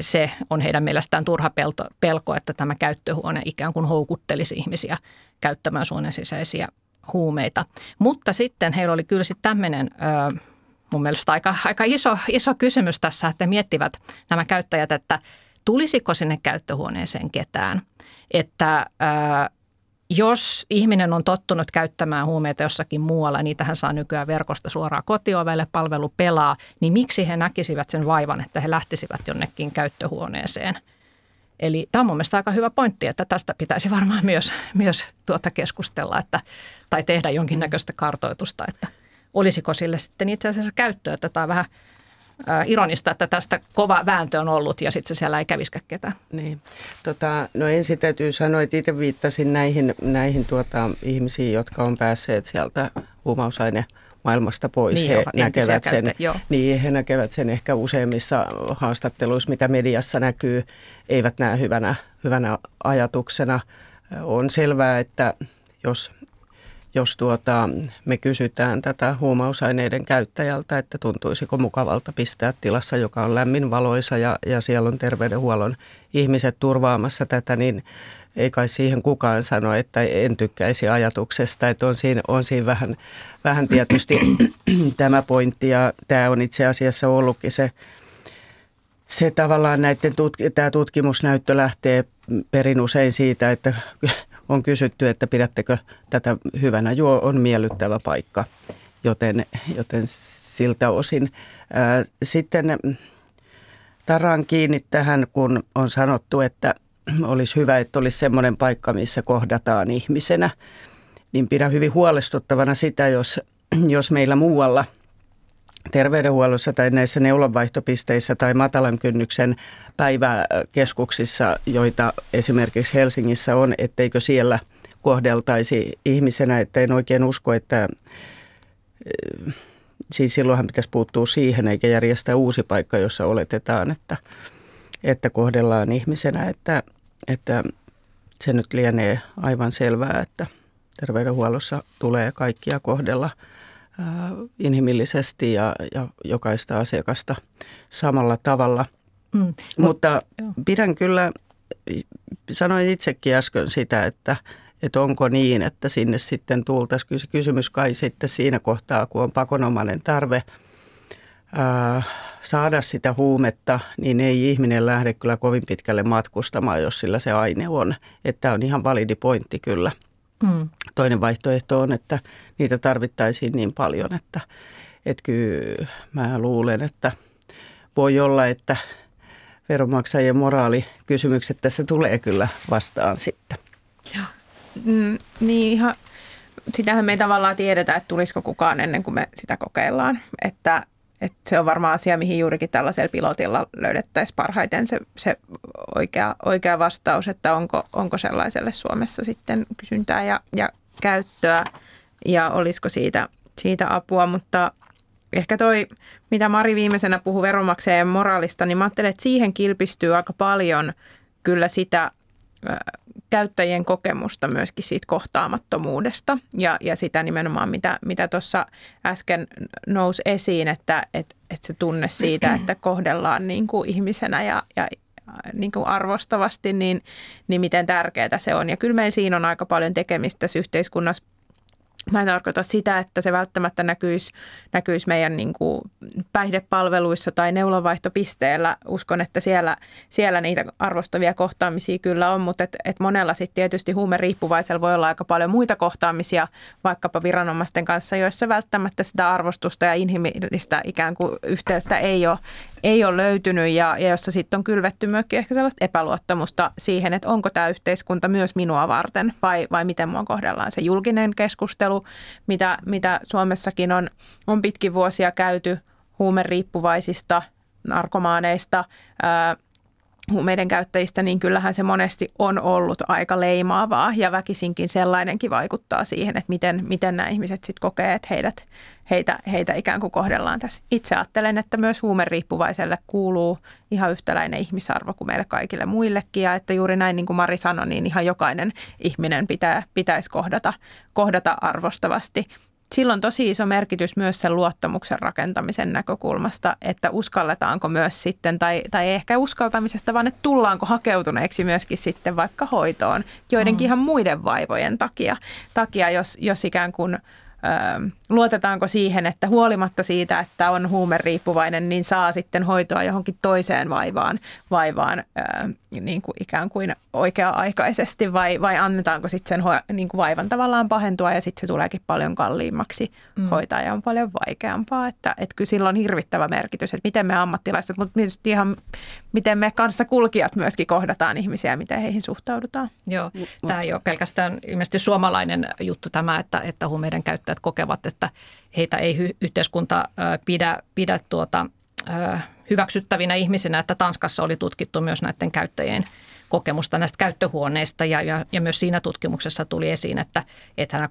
se on heidän mielestään turha pelko, että tämä käyttöhuone ikään kuin houkuttelisi ihmisiä käyttämään suonen sisäisiä huumeita. Mutta sitten heillä oli kyllä sitten tämmöinen mun mielestä aika, aika iso, iso kysymys tässä, että miettivät nämä käyttäjät, että tulisiko sinne käyttöhuoneeseen ketään. Että jos ihminen on tottunut käyttämään huumeita jossakin muualla, niitähän saa nykyään verkosta suoraan kotiovelle, palvelu pelaa, niin miksi he näkisivät sen vaivan, että he lähtisivät jonnekin käyttöhuoneeseen? Eli tämä on mun mielestä aika hyvä pointti, että tästä pitäisi varmaan myös, myös tuota keskustella että, tai tehdä jonkinnäköistä kartoitusta, että olisiko sille sitten itse asiassa käyttöä. Tämä on vähän ironista, että tästä kova vääntö on ollut ja sitten se siellä ei käviskään ketään. Niin. Tota, no ensin täytyy sanoa, että itse viittasin näihin, näihin tuota, ihmisiin, jotka on päässeet sieltä huumausaine maailmasta pois. Niin, he, näkevät sen, käyttä, niin, he näkevät sen ehkä useimmissa haastatteluissa, mitä mediassa näkyy, eivät näe hyvänä, hyvänä ajatuksena. On selvää, että jos jos tuota, me kysytään tätä huumausaineiden käyttäjältä, että tuntuisiko mukavalta pistää tilassa, joka on lämmin valoisa ja, ja siellä on terveydenhuollon ihmiset turvaamassa tätä, niin ei kai siihen kukaan sano, että en tykkäisi ajatuksesta. Että on siinä, on siinä vähän, vähän tietysti [CLEARS THROAT] tämä pointti ja tämä on itse asiassa ollutkin se, se tavallaan näiden tutk- tämä tutkimusnäyttö lähtee perin usein siitä, että on kysytty, että pidättekö tätä hyvänä. Juo on miellyttävä paikka, joten, joten siltä osin. Sitten taraan kiinni tähän, kun on sanottu, että olisi hyvä, että olisi semmoinen paikka, missä kohdataan ihmisenä. Niin pidän hyvin huolestuttavana sitä, jos, jos meillä muualla – terveydenhuollossa tai näissä neulonvaihtopisteissä tai matalan kynnyksen päiväkeskuksissa, joita esimerkiksi Helsingissä on, etteikö siellä kohdeltaisi ihmisenä, että en oikein usko, että eh, siis silloinhan pitäisi puuttua siihen eikä järjestää uusi paikka, jossa oletetaan, että, että kohdellaan ihmisenä, että, että se nyt lienee aivan selvää, että terveydenhuollossa tulee kaikkia kohdella – inhimillisesti ja, ja jokaista asiakasta samalla tavalla. Mm. Mutta pidän kyllä, sanoin itsekin äsken sitä, että, että onko niin, että sinne sitten tultaisiin kysymys kai sitten siinä kohtaa, kun on pakonomainen tarve ää, saada sitä huumetta, niin ei ihminen lähde kyllä kovin pitkälle matkustamaan, jos sillä se aine on. Että on ihan validi pointti kyllä. Mm. Toinen vaihtoehto on, että niitä tarvittaisiin niin paljon, että, että kyllä mä luulen, että voi olla, että veronmaksajien moraalikysymykset tässä tulee kyllä vastaan sitten. Joo. Mm, niin ihan, sitähän me ei tavallaan tiedetä, että tulisiko kukaan ennen kuin me sitä kokeillaan. Että, että se on varmaan asia, mihin juurikin tällaisella pilotilla löydettäisiin parhaiten se, se oikea, oikea vastaus, että onko, onko sellaiselle Suomessa sitten kysyntää ja, ja käyttöä ja olisiko siitä, siitä apua, mutta ehkä toi, mitä Mari viimeisenä puhui veronmaksajien moraalista, niin mä ajattelen, että siihen kilpistyy aika paljon kyllä sitä käyttäjien kokemusta myöskin siitä kohtaamattomuudesta ja, ja sitä nimenomaan, mitä, mitä tuossa äsken nousi esiin, että et, et se tunne siitä, [CLEARS THROAT] että kohdellaan niin kuin ihmisenä ja, ja niin kuin arvostavasti, niin, niin miten tärkeää se on. Ja kyllä meillä siinä on aika paljon tekemistä tässä yhteiskunnassa Mä en tarkoita sitä, että se välttämättä näkyisi, näkyisi meidän niin kuin päihdepalveluissa tai neulonvaihtopisteellä. Uskon, että siellä, siellä niitä arvostavia kohtaamisia kyllä on, mutta et, et monella sitten tietysti huumeriippuvaisella voi olla aika paljon muita kohtaamisia vaikkapa viranomaisten kanssa, joissa välttämättä sitä arvostusta ja inhimillistä ikään kuin yhteyttä ei ole, ei ole löytynyt ja, ja jossa sitten on kylvetty myöskin ehkä sellaista epäluottamusta siihen, että onko tämä yhteiskunta myös minua varten vai, vai miten mua kohdellaan. Se julkinen keskustelu, mitä, mitä Suomessakin on, on pitkin vuosia käyty huumeriippuvaisista, narkomaaneista, huumeiden käyttäjistä, niin kyllähän se monesti on ollut aika leimaavaa ja väkisinkin sellainenkin vaikuttaa siihen, että miten, miten nämä ihmiset sitten kokee, että heidät, heitä, heitä ikään kuin kohdellaan tässä. Itse ajattelen, että myös huumeriippuvaiselle kuuluu ihan yhtäläinen ihmisarvo kuin meille kaikille muillekin ja että juuri näin niin kuin Mari sanoi, niin ihan jokainen ihminen pitää, pitäisi kohdata, kohdata arvostavasti silloin tosi iso merkitys myös sen luottamuksen rakentamisen näkökulmasta, että uskalletaanko myös sitten, tai, tai ei ehkä uskaltamisesta, vaan että tullaanko hakeutuneeksi myöskin sitten vaikka hoitoon joidenkin mm. ihan muiden vaivojen takia, takia jos, jos ikään kuin – luotetaanko siihen, että huolimatta siitä, että on huumeriippuvainen, niin saa sitten hoitoa johonkin toiseen vaivaan, vaivaan niin kuin ikään kuin oikea-aikaisesti vai, vai annetaanko sitten sen niin kuin vaivan tavallaan pahentua ja sitten se tuleekin paljon kalliimmaksi mm. hoitaa ja on paljon vaikeampaa. Että, että kyllä sillä on hirvittävä merkitys, että miten me ammattilaiset, mutta tietysti ihan miten me kanssa kulkijat myöskin kohdataan ihmisiä ja miten heihin suhtaudutaan. Joo, tämä ei ole pelkästään ilmeisesti suomalainen juttu tämä, että, että huumeiden käyttäjät kokevat, että heitä ei hy- yhteiskunta pidä, pidä tuota, hyväksyttävinä ihmisinä, että Tanskassa oli tutkittu myös näiden käyttäjien kokemusta näistä käyttöhuoneista ja, ja, ja myös siinä tutkimuksessa tuli esiin, että, että nämä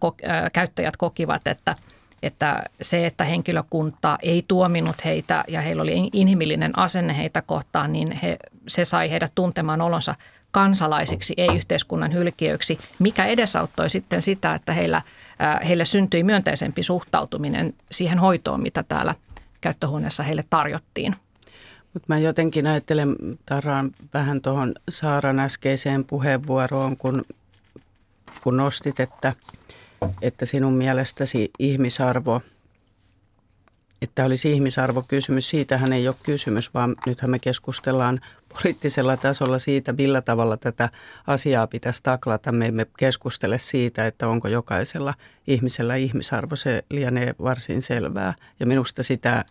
käyttäjät kokivat, että, että se, että henkilökunta ei tuominut heitä ja heillä oli inhimillinen asenne heitä kohtaan, niin he, se sai heidät tuntemaan olonsa kansalaisiksi, ei yhteiskunnan hylkiöiksi, mikä edesauttoi sitten sitä, että heillä, heille syntyi myönteisempi suhtautuminen siihen hoitoon, mitä täällä käyttöhuoneessa heille tarjottiin. Mutta mä jotenkin ajattelen, taraan vähän tuohon Saaran äskeiseen puheenvuoroon, kun, kun nostit, että, että sinun mielestäsi ihmisarvo, että olisi ihmisarvokysymys. Siitähän ei ole kysymys, vaan nythän me keskustellaan poliittisella tasolla siitä, millä tavalla tätä asiaa pitäisi taklata. Me emme keskustele siitä, että onko jokaisella ihmisellä ihmisarvo. Se lienee varsin selvää. Ja minusta sitä,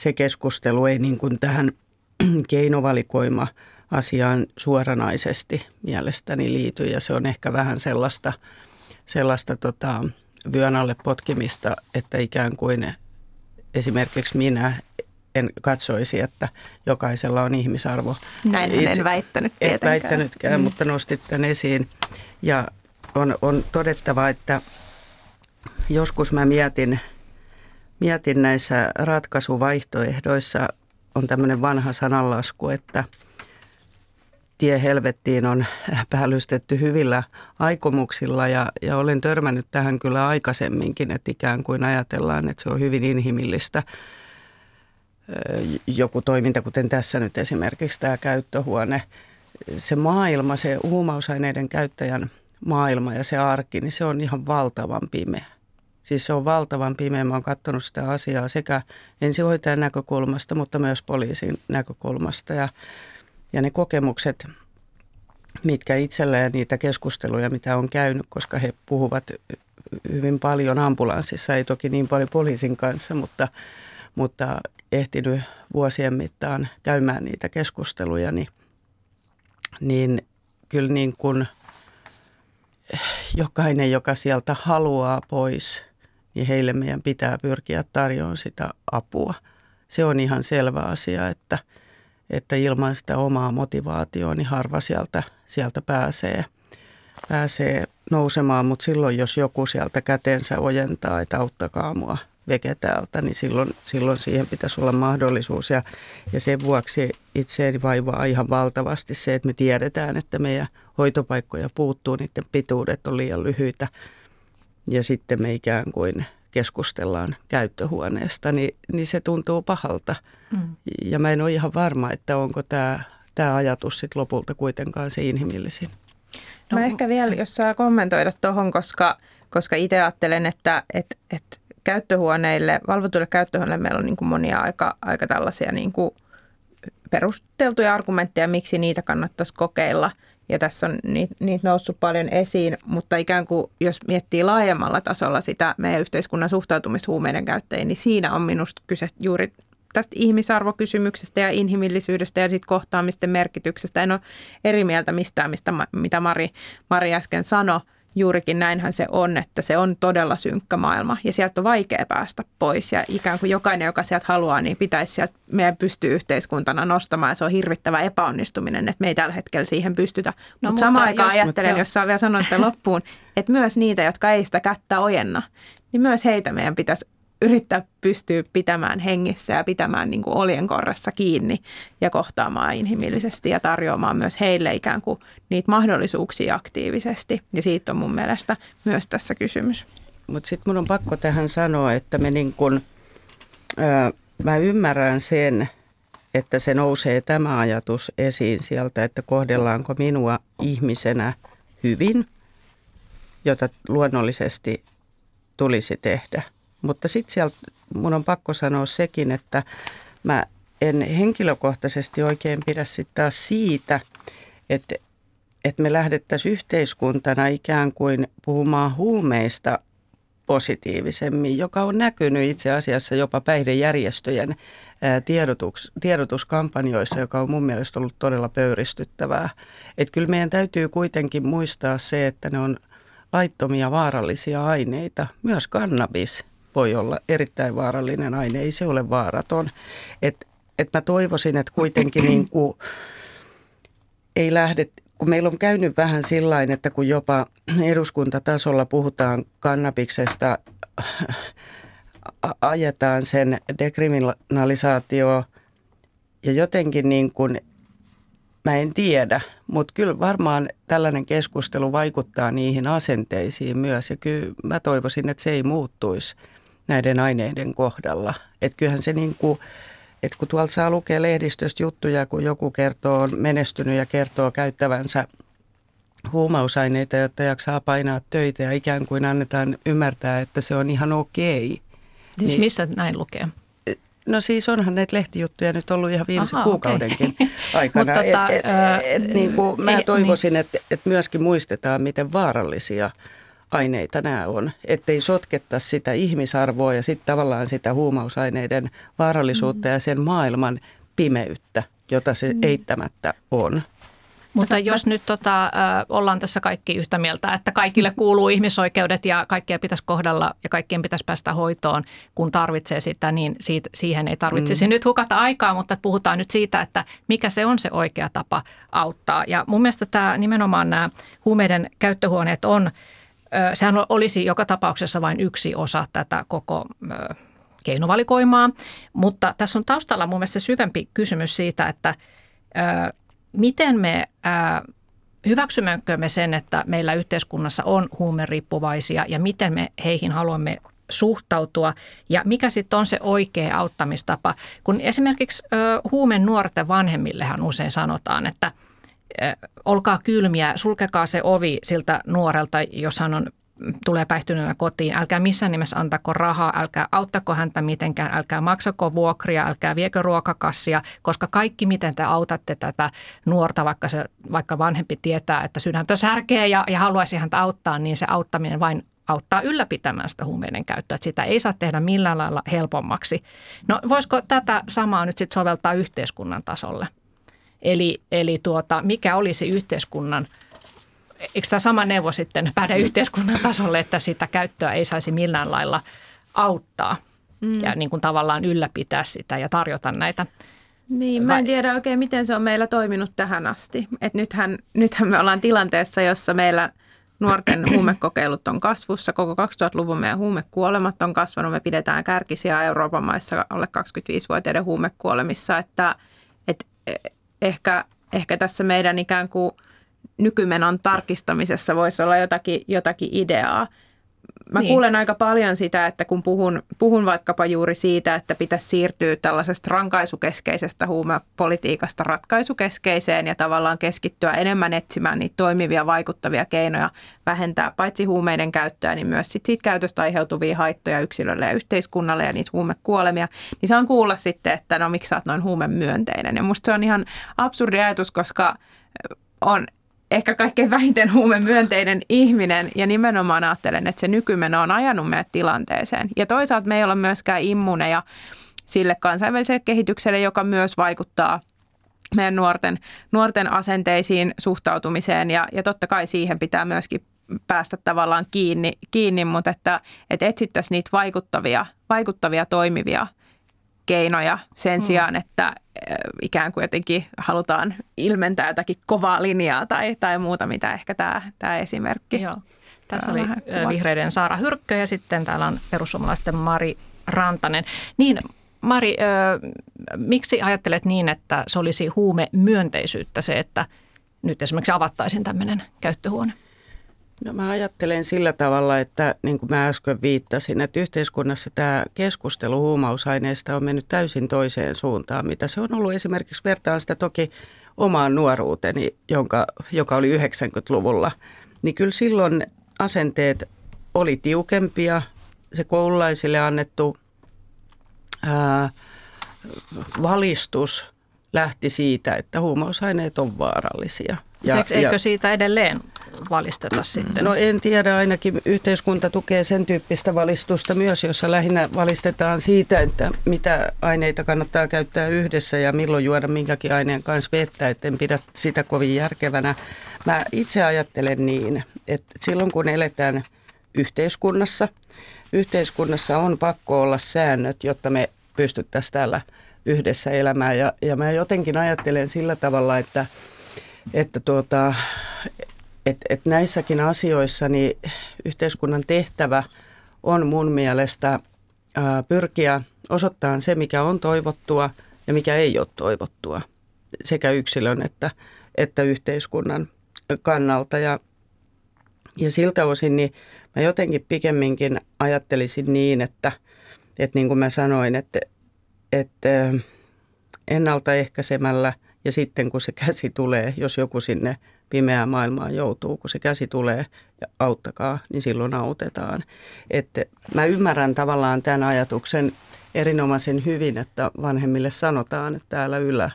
se keskustelu ei niin kuin tähän [CLEARS THROAT] keinovalikoima asiaan suoranaisesti mielestäni liity. Ja se on ehkä vähän sellaista, sellaista tota, vyön alle potkimista, että ikään kuin esimerkiksi minä en katsoisi, että jokaisella on ihmisarvo. Näin Itse, en väittänyt tietenkään. En väittänytkään, mm. mutta nostit tämän esiin. Ja on, on todettava, että joskus mä mietin, mietin näissä ratkaisuvaihtoehdoissa, on tämmöinen vanha sananlasku, että tie helvettiin on päällystetty hyvillä aikomuksilla ja, ja olen törmännyt tähän kyllä aikaisemminkin, että ikään kuin ajatellaan, että se on hyvin inhimillistä – joku toiminta, kuten tässä nyt esimerkiksi tämä käyttöhuone, se maailma, se huumausaineiden käyttäjän maailma ja se arki, niin se on ihan valtavan pimeä. Siis se on valtavan pimeä. Mä oon katsonut sitä asiaa sekä ensihoitajan näkökulmasta, mutta myös poliisin näkökulmasta. Ja, ja ne kokemukset, mitkä itselleen niitä keskusteluja, mitä on käynyt, koska he puhuvat hyvin paljon ambulanssissa, ei toki niin paljon poliisin kanssa, mutta, mutta ehtinyt vuosien mittaan käymään niitä keskusteluja, niin, niin kyllä niin kuin jokainen, joka sieltä haluaa pois, niin heille meidän pitää pyrkiä tarjoamaan sitä apua. Se on ihan selvä asia, että, että ilman sitä omaa motivaatiota niin harva sieltä, sieltä pääsee, pääsee nousemaan, mutta silloin jos joku sieltä kätensä ojentaa, että auttakaa mua – veke täältä, niin silloin, silloin siihen pitäisi olla mahdollisuus. Ja, ja sen vuoksi itseäni vaivaa ihan valtavasti se, että me tiedetään, että meidän hoitopaikkoja puuttuu, niiden pituudet on liian lyhyitä. Ja sitten me ikään kuin keskustellaan käyttöhuoneesta, niin, niin se tuntuu pahalta. Mm. Ja mä en ole ihan varma, että onko tämä, tämä ajatus sitten lopulta kuitenkaan se inhimillisin. No, mä ehkä vielä, jos saa kommentoida tuohon, koska, koska itse ajattelen, että, että, että käyttöhuoneille, valvotuille käyttöhuoneille meillä on niin kuin monia aika, aika tällaisia niin kuin perusteltuja argumentteja, miksi niitä kannattaisi kokeilla. Ja tässä on niitä, niitä noussut paljon esiin, mutta ikään kuin jos miettii laajemmalla tasolla sitä meidän yhteiskunnan suhtautumista huumeiden käyttäjiin, niin siinä on minusta kyse juuri tästä ihmisarvokysymyksestä ja inhimillisyydestä ja sitten kohtaamisten merkityksestä. En ole eri mieltä mistään, mistä, mitä Mari, Mari äsken sanoi. Juurikin näinhän se on, että se on todella synkkä maailma ja sieltä on vaikea päästä pois. Ja ikään kuin jokainen, joka sieltä haluaa, niin pitäisi sieltä meidän pystyä yhteiskuntana nostamaan. Ja se on hirvittävä epäonnistuminen, että me ei tällä hetkellä siihen pystytä. No, mutta samaan aikaan jos, ajattelen, jos saa vielä sanoa loppuun, että myös niitä, jotka ei sitä kättä ojenna, niin myös heitä meidän pitäisi yrittää pystyä pitämään hengissä ja pitämään niin kuin oljenkorressa kiinni ja kohtaamaan inhimillisesti ja tarjoamaan myös heille ikään kuin niitä mahdollisuuksia aktiivisesti. Ja siitä on mun mielestä myös tässä kysymys. Mutta sitten mun on pakko tähän sanoa, että me niin kun, ää, mä ymmärrän sen, että se nousee tämä ajatus esiin sieltä, että kohdellaanko minua ihmisenä hyvin, jota luonnollisesti tulisi tehdä – mutta sitten sieltä mun on pakko sanoa sekin, että mä en henkilökohtaisesti oikein pidä sitten taas siitä, että, että me lähdettäisiin yhteiskuntana ikään kuin puhumaan huumeista positiivisemmin, joka on näkynyt itse asiassa jopa päihdejärjestöjen tiedotus, tiedotuskampanjoissa, joka on mun mielestä ollut todella pöyristyttävää. Että kyllä meidän täytyy kuitenkin muistaa se, että ne on laittomia vaarallisia aineita, myös kannabis voi olla erittäin vaarallinen aine, ei se ole vaaraton. Et, et mä toivoisin, että kuitenkin niin kuin ei lähde, kun meillä on käynyt vähän sillä että kun jopa eduskuntatasolla puhutaan kannabiksesta, ajetaan sen dekriminalisaatio ja jotenkin niin kuin, mä en tiedä, mutta kyllä varmaan tällainen keskustelu vaikuttaa niihin asenteisiin myös ja kyllä mä toivoisin, että se ei muuttuisi näiden aineiden kohdalla. Että kyllähän se niin kuin, että kun tuolta saa lukea lehdistöstä juttuja, kun joku kertoo, on menestynyt ja kertoo käyttävänsä huumausaineita, jotta jaksaa painaa töitä ja ikään kuin annetaan ymmärtää, että se on ihan okei. Siis niin, missä näin lukee? No siis onhan näitä lehtijuttuja nyt ollut ihan viimeisen Aha, kuukaudenkin [LAUGHS] okay. aikana. tota, et, et, et, niin kuin mä toivoisin, niin. että et myöskin muistetaan, miten vaarallisia – aineita nämä on, ettei sotketta sitä ihmisarvoa ja sitten tavallaan sitä huumausaineiden vaarallisuutta mm. ja sen maailman pimeyttä, jota se mm. eittämättä on. Mutta jos nyt tota, ollaan tässä kaikki yhtä mieltä, että kaikille kuuluu ihmisoikeudet ja kaikkia pitäisi kohdella ja kaikkien pitäisi päästä hoitoon, kun tarvitsee sitä, niin siitä, siihen ei tarvitsisi mm. nyt hukata aikaa, mutta puhutaan nyt siitä, että mikä se on se oikea tapa auttaa. Ja mun mielestä tämä nimenomaan nämä huumeiden käyttöhuoneet on Sehän olisi joka tapauksessa vain yksi osa tätä koko keinovalikoimaa, mutta tässä on taustalla mun mielestä syvempi kysymys siitä, että miten me hyväksymmekö me sen, että meillä yhteiskunnassa on huumeriippuvaisia ja miten me heihin haluamme suhtautua ja mikä sitten on se oikea auttamistapa. Kun esimerkiksi huumen nuorten vanhemmillehan usein sanotaan, että – olkaa kylmiä, sulkekaa se ovi siltä nuorelta, jos hän on tulee päihtyneenä kotiin, älkää missään nimessä antako rahaa, älkää auttako häntä mitenkään, älkää maksako vuokria, älkää viekö ruokakassia, koska kaikki miten te autatte tätä nuorta, vaikka, se, vaikka vanhempi tietää, että sydäntä särkee ja, ja haluaisi häntä auttaa, niin se auttaminen vain auttaa ylläpitämään sitä huumeiden käyttöä, että sitä ei saa tehdä millään lailla helpommaksi. No voisiko tätä samaa nyt sitten soveltaa yhteiskunnan tasolle? Eli, eli tuota, mikä olisi yhteiskunnan, eikö tämä sama neuvo sitten päde yhteiskunnan tasolle, että sitä käyttöä ei saisi millään lailla auttaa mm. ja niin kuin tavallaan ylläpitää sitä ja tarjota näitä niin, mä en tiedä oikein, miten se on meillä toiminut tähän asti. Et nythän, nythän me ollaan tilanteessa, jossa meillä nuorten [CLEARS THROAT] huumekokeilut on kasvussa. Koko 2000-luvun meidän huumekuolemat on kasvanut. Me pidetään kärkisiä Euroopan maissa alle 25-vuotiaiden huumekuolemissa. Että, et, ehkä, ehkä tässä meidän ikään kuin nykymenon tarkistamisessa voisi olla jotakin, jotakin ideaa mä niin. kuulen aika paljon sitä, että kun puhun, puhun vaikkapa juuri siitä, että pitäisi siirtyä tällaisesta rankaisukeskeisestä huumepolitiikasta ratkaisukeskeiseen ja tavallaan keskittyä enemmän etsimään niitä toimivia vaikuttavia keinoja vähentää paitsi huumeiden käyttöä, niin myös sit siitä käytöstä aiheutuvia haittoja yksilölle ja yhteiskunnalle ja niitä huumekuolemia, niin saan kuulla sitten, että no miksi sä oot noin huumemyönteinen. Ja musta se on ihan absurdi ajatus, koska on ehkä kaikkein vähiten huumemyönteinen ihminen ja nimenomaan ajattelen, että se nykymeno on ajanut meidät tilanteeseen. Ja toisaalta me ei olla myöskään immuneja sille kansainväliselle kehitykselle, joka myös vaikuttaa meidän nuorten, nuorten asenteisiin, suhtautumiseen ja, ja totta kai siihen pitää myöskin päästä tavallaan kiinni, kiinni mutta että, että etsittäisiin niitä vaikuttavia, vaikuttavia toimivia keinoja sen mm. sijaan, että ikään kuin jotenkin halutaan ilmentää jotakin kovaa linjaa tai, tai muuta, mitä ehkä tämä, tämä esimerkki. Joo. Tässä oli vihreiden Saara Hyrkkö ja sitten täällä on perussuomalaisten Mari Rantanen. Niin, Mari, miksi ajattelet niin, että se olisi huume myönteisyyttä se, että nyt esimerkiksi avattaisiin tämmöinen käyttöhuone? No mä ajattelen sillä tavalla, että niin kuin mä äsken viittasin, että yhteiskunnassa tämä keskustelu huumausaineista on mennyt täysin toiseen suuntaan, mitä se on ollut. Esimerkiksi, vertaan sitä toki omaan nuoruuteni, jonka, joka oli 90-luvulla, niin kyllä silloin asenteet oli tiukempia, se koululaisille annettu ää, valistus lähti siitä, että huumausaineet on vaarallisia. Ja, eikö, eikö siitä edelleen valisteta sitten? No en tiedä, ainakin yhteiskunta tukee sen tyyppistä valistusta myös, jossa lähinnä valistetaan siitä, että mitä aineita kannattaa käyttää yhdessä ja milloin juoda minkäkin aineen kanssa vettä, että en pidä sitä kovin järkevänä. Mä itse ajattelen niin, että silloin kun eletään yhteiskunnassa, yhteiskunnassa on pakko olla säännöt, jotta me pystyttäisiin täällä yhdessä elämään. Ja, ja mä jotenkin ajattelen sillä tavalla, että, että tuota, et, et näissäkin asioissa niin yhteiskunnan tehtävä on mun mielestä ää, pyrkiä osoittamaan se, mikä on toivottua ja mikä ei ole toivottua sekä yksilön että, että yhteiskunnan kannalta. Ja, ja siltä osin niin mä jotenkin pikemminkin ajattelisin niin, että, että niin kuin mä sanoin, että, että ennaltaehkäisemällä ja sitten kun se käsi tulee, jos joku sinne pimeään maailmaan joutuu, kun se käsi tulee ja auttakaa, niin silloin autetaan. Että mä ymmärrän tavallaan tämän ajatuksen erinomaisen hyvin, että vanhemmille sanotaan, että täällä ylä,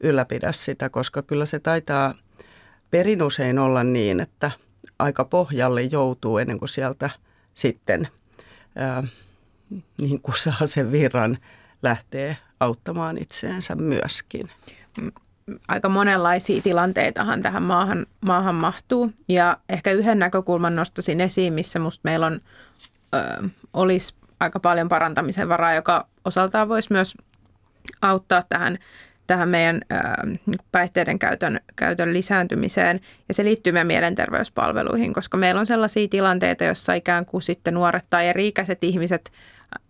ylläpidä sitä, koska kyllä se taitaa perin usein olla niin, että aika pohjalle joutuu ennen kuin sieltä sitten ää, niin kuin saa sen virran lähtee auttamaan itseensä myöskin aika monenlaisia tilanteitahan tähän maahan, maahan mahtuu. Ja ehkä yhden näkökulman nostaisin esiin, missä musta meillä on, ö, olisi aika paljon parantamisen varaa, joka osaltaan voisi myös auttaa tähän, tähän meidän ö, niinku päihteiden käytön, käytön lisääntymiseen. Ja se liittyy meidän mielenterveyspalveluihin, koska meillä on sellaisia tilanteita, joissa ikään kuin sitten nuoret tai eri-ikäiset ihmiset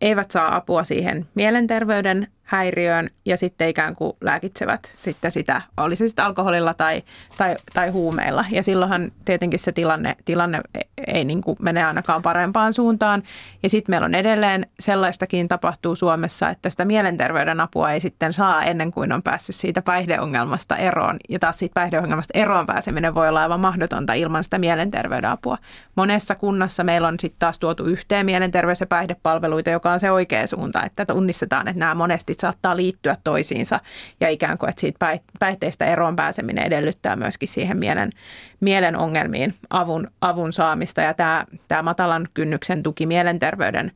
eivät saa apua siihen mielenterveyden häiriöön ja sitten ikään kuin lääkitsevät sitten sitä, oli se sitten alkoholilla tai, tai, tai huumeilla. Ja silloinhan tietenkin se tilanne, tilanne ei niin kuin mene ainakaan parempaan suuntaan. Ja sitten meillä on edelleen sellaistakin tapahtuu Suomessa, että sitä mielenterveyden apua ei sitten saa ennen kuin on päässyt siitä päihdeongelmasta eroon. Ja taas siitä päihdeongelmasta eroon pääseminen voi olla aivan mahdotonta ilman sitä mielenterveyden apua. Monessa kunnassa meillä on sitten taas tuotu yhteen mielenterveys- ja päihdepalveluita, joka on se oikea suunta, että tunnistetaan, että nämä monesti saattaa liittyä toisiinsa ja ikään kuin, että siitä päihteistä eroon pääseminen edellyttää myöskin siihen mielen, mielen ongelmiin avun, avun saamista ja tämä, tämä matalan kynnyksen tuki mielenterveyden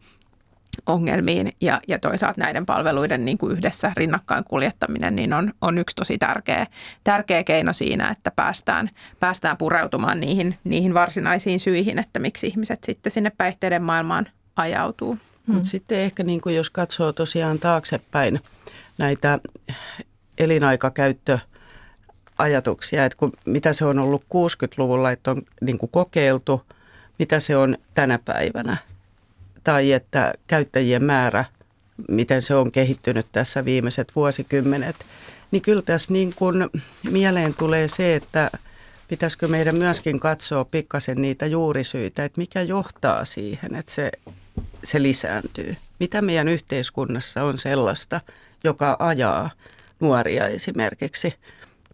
ongelmiin ja, ja toisaalta näiden palveluiden niin kuin yhdessä rinnakkain kuljettaminen niin on, on yksi tosi tärkeä, tärkeä keino siinä, että päästään, päästään pureutumaan niihin, niihin varsinaisiin syihin, että miksi ihmiset sitten sinne päihteiden maailmaan ajautuu. Hmm. Mutta sitten ehkä niin kuin jos katsoo tosiaan taaksepäin näitä elinaikakäyttöajatuksia, että kun, mitä se on ollut 60-luvulla, että on niin kuin kokeiltu, mitä se on tänä päivänä, tai että käyttäjien määrä, miten se on kehittynyt tässä viimeiset vuosikymmenet, niin kyllä tässä niin kuin mieleen tulee se, että pitäisikö meidän myöskin katsoa pikkasen niitä juurisyitä, että mikä johtaa siihen, että se se lisääntyy? Mitä meidän yhteiskunnassa on sellaista, joka ajaa nuoria esimerkiksi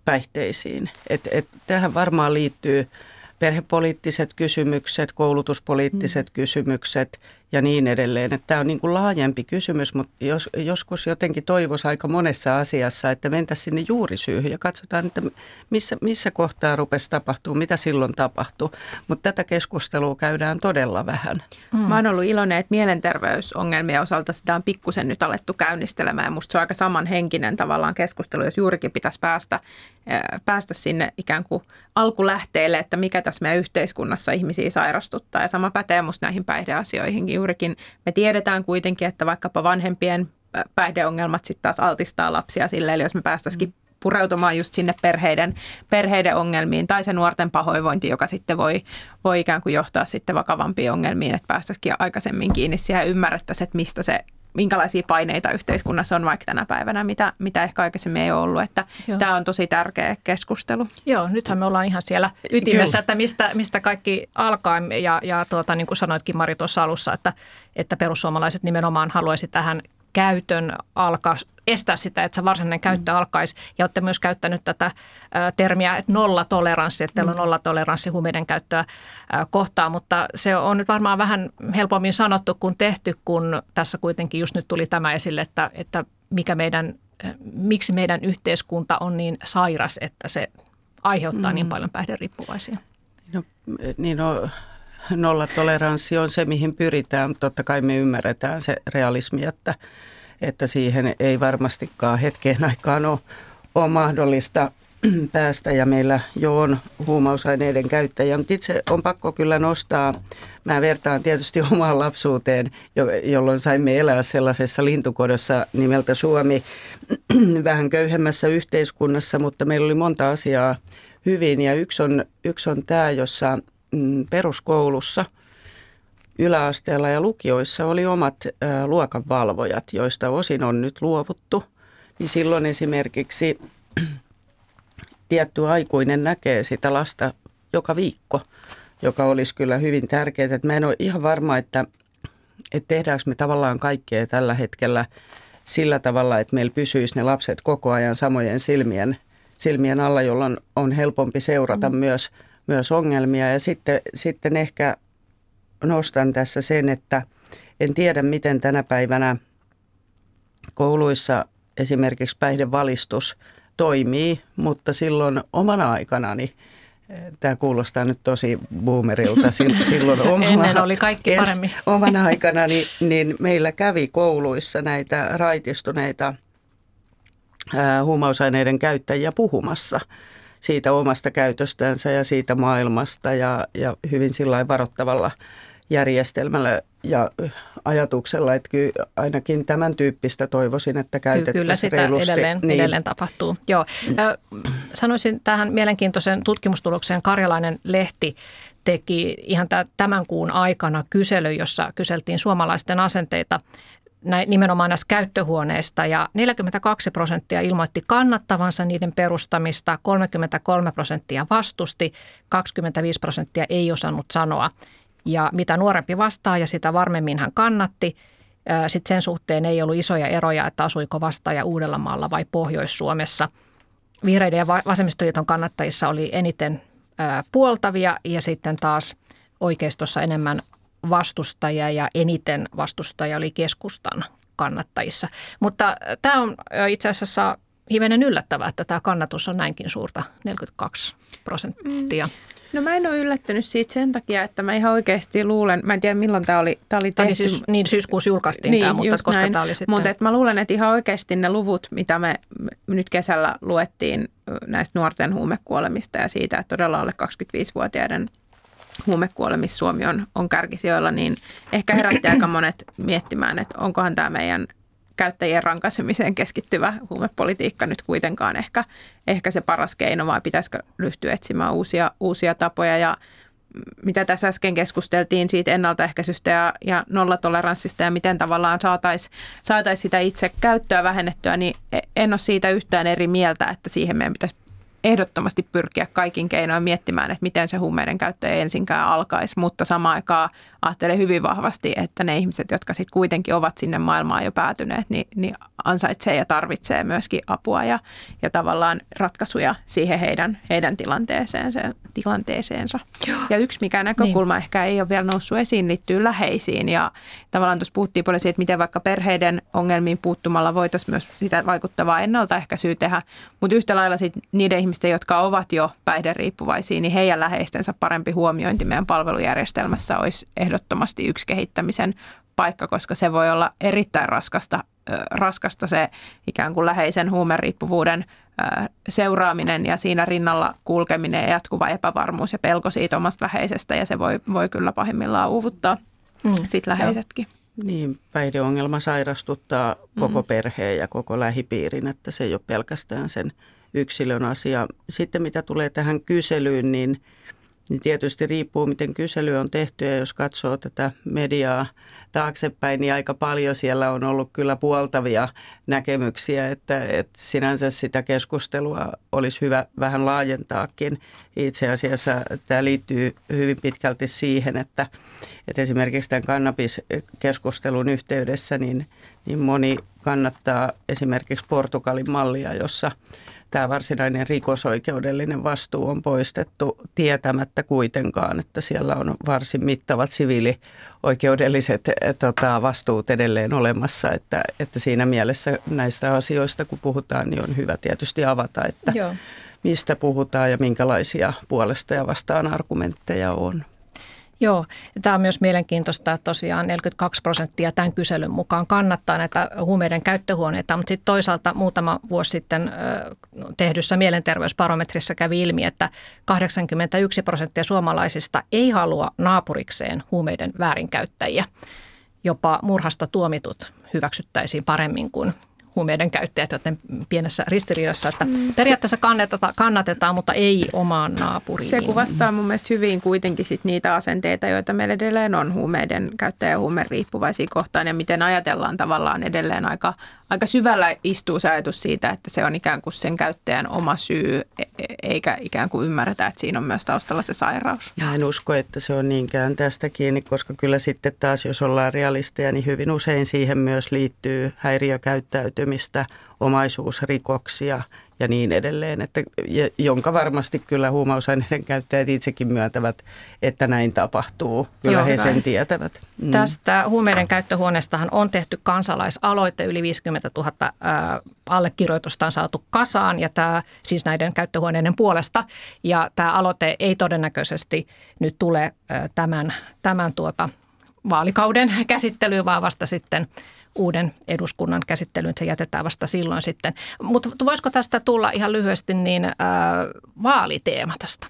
päihteisiin? Et, et, tähän varmaan liittyy perhepoliittiset kysymykset, koulutuspoliittiset mm. kysymykset ja niin edelleen. Että tämä on niin kuin laajempi kysymys, mutta jos, joskus jotenkin toivoisi aika monessa asiassa, että mentäisiin sinne juurisyyhyn ja katsotaan, että missä, missä kohtaa rupesi tapahtuu, mitä silloin tapahtuu. Mutta tätä keskustelua käydään todella vähän. Mm. Mä oon ollut iloinen, että mielenterveysongelmien osalta sitä on pikkusen nyt alettu käynnistelemään. Ja musta se on aika samanhenkinen tavallaan keskustelu, jos juurikin pitäisi päästä, päästä sinne ikään kuin alkulähteelle, että mikä tässä meidän yhteiskunnassa ihmisiä sairastuttaa. Ja sama pätee musta näihin päihdeasioihinkin juurikin. Me tiedetään kuitenkin, että vaikkapa vanhempien päihdeongelmat sitten taas altistaa lapsia sille, eli jos me päästäisikin mm. pureutumaan just sinne perheiden, perheiden ongelmiin tai se nuorten pahoinvointi, joka sitten voi, voi ikään kuin johtaa sitten vakavampiin ongelmiin, että päästäisikin aikaisemmin kiinni siihen ja ymmärrettäisiin, että mistä se minkälaisia paineita yhteiskunnassa on vaikka tänä päivänä, mitä, mitä ehkä aikaisemmin ei ole ollut. Että tämä on tosi tärkeä keskustelu. Joo, nythän me ollaan ihan siellä ytimessä, Kyllä. että mistä, mistä kaikki alkaa. Ja, ja tuota, niin kuin sanoitkin Mari tuossa alussa, että, että perussuomalaiset nimenomaan haluaisi tähän käytön alkaa, estää sitä, että se varsinainen käyttö mm. alkaisi. Ja olette myös käyttänyt tätä termiä, että nollatoleranssi, että teillä on mm. nollatoleranssi huumeiden käyttöä kohtaan, mutta se on nyt varmaan vähän helpommin sanottu kuin tehty, kun tässä kuitenkin just nyt tuli tämä esille, että, että mikä meidän, miksi meidän yhteiskunta on niin sairas, että se aiheuttaa mm. niin paljon päihderiippuvaisia. No, niin no, nollatoleranssi on se, mihin pyritään. Totta kai me ymmärretään se realismi, että, että siihen ei varmastikaan hetkeen aikaan ole, ole mahdollista päästä. Ja meillä jo on huumausaineiden käyttäjä, mutta itse on pakko kyllä nostaa, mä vertaan tietysti [LAUGHS] omaan lapsuuteen, jolloin saimme elää sellaisessa lintukodossa nimeltä Suomi, [CLEARS THROAT] vähän köyhemmässä yhteiskunnassa, mutta meillä oli monta asiaa hyvin. Ja yksi on, yksi on tämä, jossa peruskoulussa, yläasteella ja lukioissa oli omat luokanvalvojat, joista osin on nyt luovuttu. Niin silloin esimerkiksi [CLEARS THROAT] tietty aikuinen näkee sitä lasta joka viikko, joka olisi kyllä hyvin tärkeää. Mä en ole ihan varma, että, että tehdäänkö me tavallaan kaikkea tällä hetkellä sillä tavalla, että meillä pysyisi ne lapset koko ajan samojen silmien, silmien alla, jolloin on helpompi seurata mm. myös – myös ongelmia. Ja sitten, sitten ehkä nostan tässä sen, että en tiedä miten tänä päivänä kouluissa esimerkiksi päihdevalistus toimii, mutta silloin omana aikanani Tämä kuulostaa nyt tosi boomerilta. [LAUGHS] Silloin omana, Ennen oli kaikki paremmin. [LAUGHS] Omana aikana niin, niin meillä kävi kouluissa näitä raitistuneita huumausaineiden käyttäjiä puhumassa siitä omasta käytöstänsä ja siitä maailmasta ja, ja hyvin sillä varoittavalla järjestelmällä ja ajatuksella, että kyllä ainakin tämän tyyppistä toivoisin, että käytettäisiin Kyllä sitä reilusti. edelleen, niin. edelleen tapahtuu. Joo. Sanoisin tähän mielenkiintoisen tutkimustulokseen Karjalainen lehti teki ihan tämän kuun aikana kysely, jossa kyseltiin suomalaisten asenteita näin, nimenomaan näistä käyttöhuoneista ja 42 prosenttia ilmoitti kannattavansa niiden perustamista, 33 prosenttia vastusti, 25 prosenttia ei osannut sanoa. Ja mitä nuorempi vastaaja, sitä varmemmin hän kannatti. Sitten sen suhteen ei ollut isoja eroja, että asuiko vastaaja Uudellamaalla vai Pohjois-Suomessa. Vihreiden ja vasemmistoliiton kannattajissa oli eniten puoltavia ja sitten taas oikeistossa enemmän vastustajia ja eniten vastustajia oli keskustan kannattajissa. Mutta äh, tämä on äh, itse asiassa hivenen yllättävää, että tämä kannatus on näinkin suurta, 42 prosenttia. Mm. No mä en ole yllättynyt siitä sen takia, että mä ihan oikeasti luulen, mä en tiedä milloin tämä oli, tämä oli tehty. Siis, niin syyskuussa julkaistiin niin, tämä, mutta koska näin. tämä oli sitten. Mutta mä luulen, että ihan oikeasti ne luvut, mitä me nyt kesällä luettiin näistä nuorten huumekuolemista ja siitä, että todella alle 25-vuotiaiden huumekuolemissa Suomi on, on kärkisijoilla, niin ehkä herätti aika monet miettimään, että onkohan tämä meidän käyttäjien rankaisemiseen keskittyvä huumepolitiikka nyt kuitenkaan ehkä, ehkä se paras keino, vai pitäisikö ryhtyä etsimään uusia, uusia tapoja. Ja mitä tässä äsken keskusteltiin siitä ennaltaehkäisystä ja, ja nollatoleranssista ja miten tavallaan saataisiin saatais sitä itse käyttöä vähennettyä, niin en ole siitä yhtään eri mieltä, että siihen meidän pitäisi ehdottomasti pyrkiä kaikin keinoin miettimään, että miten se huumeiden käyttö ei ensinkään alkaisi, mutta samaan aikaan ajattelen hyvin vahvasti, että ne ihmiset, jotka sitten kuitenkin ovat sinne maailmaan jo päätyneet, niin, niin ansaitsee ja tarvitsee myöskin apua ja, ja tavallaan ratkaisuja siihen heidän, heidän tilanteeseensa. tilanteeseensa. Ja yksi mikä näkökulma niin. ehkä ei ole vielä noussut esiin, liittyy läheisiin ja tavallaan tuossa puhuttiin paljon siitä, että miten vaikka perheiden ongelmiin puuttumalla voitaisiin myös sitä vaikuttavaa ennaltaehkäisyä tehdä, mutta yhtä lailla sit niiden ihmisten, jotka ovat jo päihderiippuvaisia, niin heidän läheistensä parempi huomiointi meidän palvelujärjestelmässä olisi ehdottomasti yksi kehittämisen paikka, koska se voi olla erittäin raskasta, raskasta se ikään kuin läheisen huumeriippuvuuden seuraaminen ja siinä rinnalla kulkeminen ja jatkuva epävarmuus ja pelko siitä omasta läheisestä ja se voi, voi kyllä pahimmillaan uuvuttaa mm. sit läheisetkin. Niin, päihdeongelma sairastuttaa koko mm. perheen ja koko lähipiirin, että se ei ole pelkästään sen yksilön asia. Sitten mitä tulee tähän kyselyyn, niin, niin tietysti riippuu, miten kysely on tehty ja jos katsoo tätä mediaa taaksepäin, niin aika paljon siellä on ollut kyllä puoltavia näkemyksiä, että, että sinänsä sitä keskustelua olisi hyvä vähän laajentaakin. Itse asiassa tämä liittyy hyvin pitkälti siihen, että, että esimerkiksi tämän kannabiskeskustelun yhteydessä niin, niin moni kannattaa esimerkiksi Portugalin mallia, jossa tämä varsinainen rikosoikeudellinen vastuu on poistettu tietämättä kuitenkaan, että siellä on varsin mittavat siviilioikeudelliset eh, tota, vastuut edelleen olemassa. Että, että siinä mielessä näistä asioista, kun puhutaan, niin on hyvä tietysti avata, että Joo. mistä puhutaan ja minkälaisia puolesta ja vastaan argumentteja on. Joo, tämä on myös mielenkiintoista, että tosiaan 42 prosenttia tämän kyselyn mukaan kannattaa näitä huumeiden käyttöhuoneita, mutta sitten toisaalta muutama vuosi sitten tehdyssä mielenterveysbarometrissa kävi ilmi, että 81 prosenttia suomalaisista ei halua naapurikseen huumeiden väärinkäyttäjiä. Jopa murhasta tuomitut hyväksyttäisiin paremmin kuin huumeiden käyttäjät, joten pienessä ristiriidassa, että mm. periaatteessa kannatetaan, kannatetaan, mutta ei omaan naapuriin. Se kuvastaa mun mielestä hyvin kuitenkin sit niitä asenteita, joita meillä edelleen on huumeiden käyttäjä ja riippuvaisia kohtaan ja miten ajatellaan tavallaan edelleen aika, aika syvällä istuu se ajatus siitä, että se on ikään kuin sen käyttäjän oma syy, e, e, eikä ikään kuin ymmärretä, että siinä on myös taustalla se sairaus. Ja en usko, että se on niinkään tästä kiinni, koska kyllä sitten taas, jos ollaan realisteja, niin hyvin usein siihen myös liittyy häiriökäyttäytymistä, omaisuusrikoksia ja niin edelleen, että, jonka varmasti kyllä huumausaineiden käyttäjät itsekin myöntävät, että näin tapahtuu. Kyllä Joo, he näin. sen tietävät. Mm. Tästä huumeiden käyttöhuoneestahan on tehty kansalaisaloite, yli 50 000 äh, allekirjoitusta on saatu kasaan, ja tämä siis näiden käyttöhuoneiden puolesta. Ja tämä aloite ei todennäköisesti nyt tule äh, tämän, tämän tuota vaalikauden [LAUGHS] käsittelyyn, vaan vasta sitten uuden eduskunnan käsittelyyn. Se jätetään vasta silloin sitten. Mutta voisiko tästä tulla ihan lyhyesti niin äh, vaaliteema tästä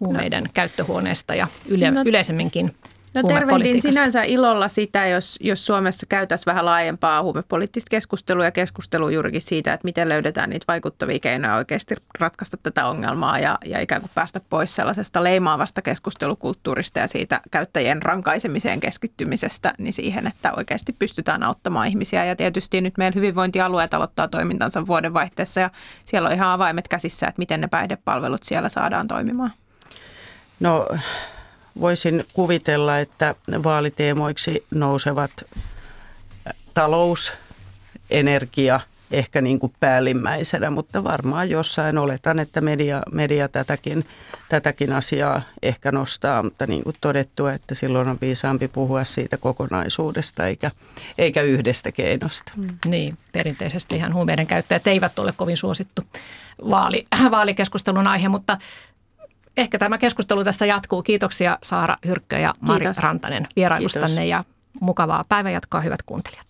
huumeiden no. käyttöhuoneesta ja yle, no. yleisemminkin No tervehdin sinänsä ilolla sitä, jos, jos Suomessa käytäisiin vähän laajempaa huumepoliittista keskustelua ja keskustelua juurikin siitä, että miten löydetään niitä vaikuttavia keinoja oikeasti ratkaista tätä ongelmaa ja, ja ikään kuin päästä pois sellaisesta leimaavasta keskustelukulttuurista ja siitä käyttäjien rankaisemiseen keskittymisestä niin siihen, että oikeasti pystytään auttamaan ihmisiä. Ja tietysti nyt meidän hyvinvointialueet aloittaa toimintansa vuodenvaihteessa ja siellä on ihan avaimet käsissä, että miten ne päihdepalvelut siellä saadaan toimimaan. No voisin kuvitella, että vaaliteemoiksi nousevat talous, energia ehkä niin kuin päällimmäisenä, mutta varmaan jossain oletan, että media, media tätäkin, tätäkin asiaa ehkä nostaa, mutta niin kuin todettua, että silloin on viisaampi puhua siitä kokonaisuudesta eikä, eikä yhdestä keinosta. Mm. Niin, perinteisesti ihan huumeiden käyttäjät eivät ole kovin suosittu vaali, [CLEARS THROAT] vaalikeskustelun aihe, mutta ehkä tämä keskustelu tästä jatkuu. Kiitoksia Saara Hyrkkö ja Mari Kiitos. Rantanen vierailustanne Kiitos. ja mukavaa päivänjatkoa hyvät kuuntelijat.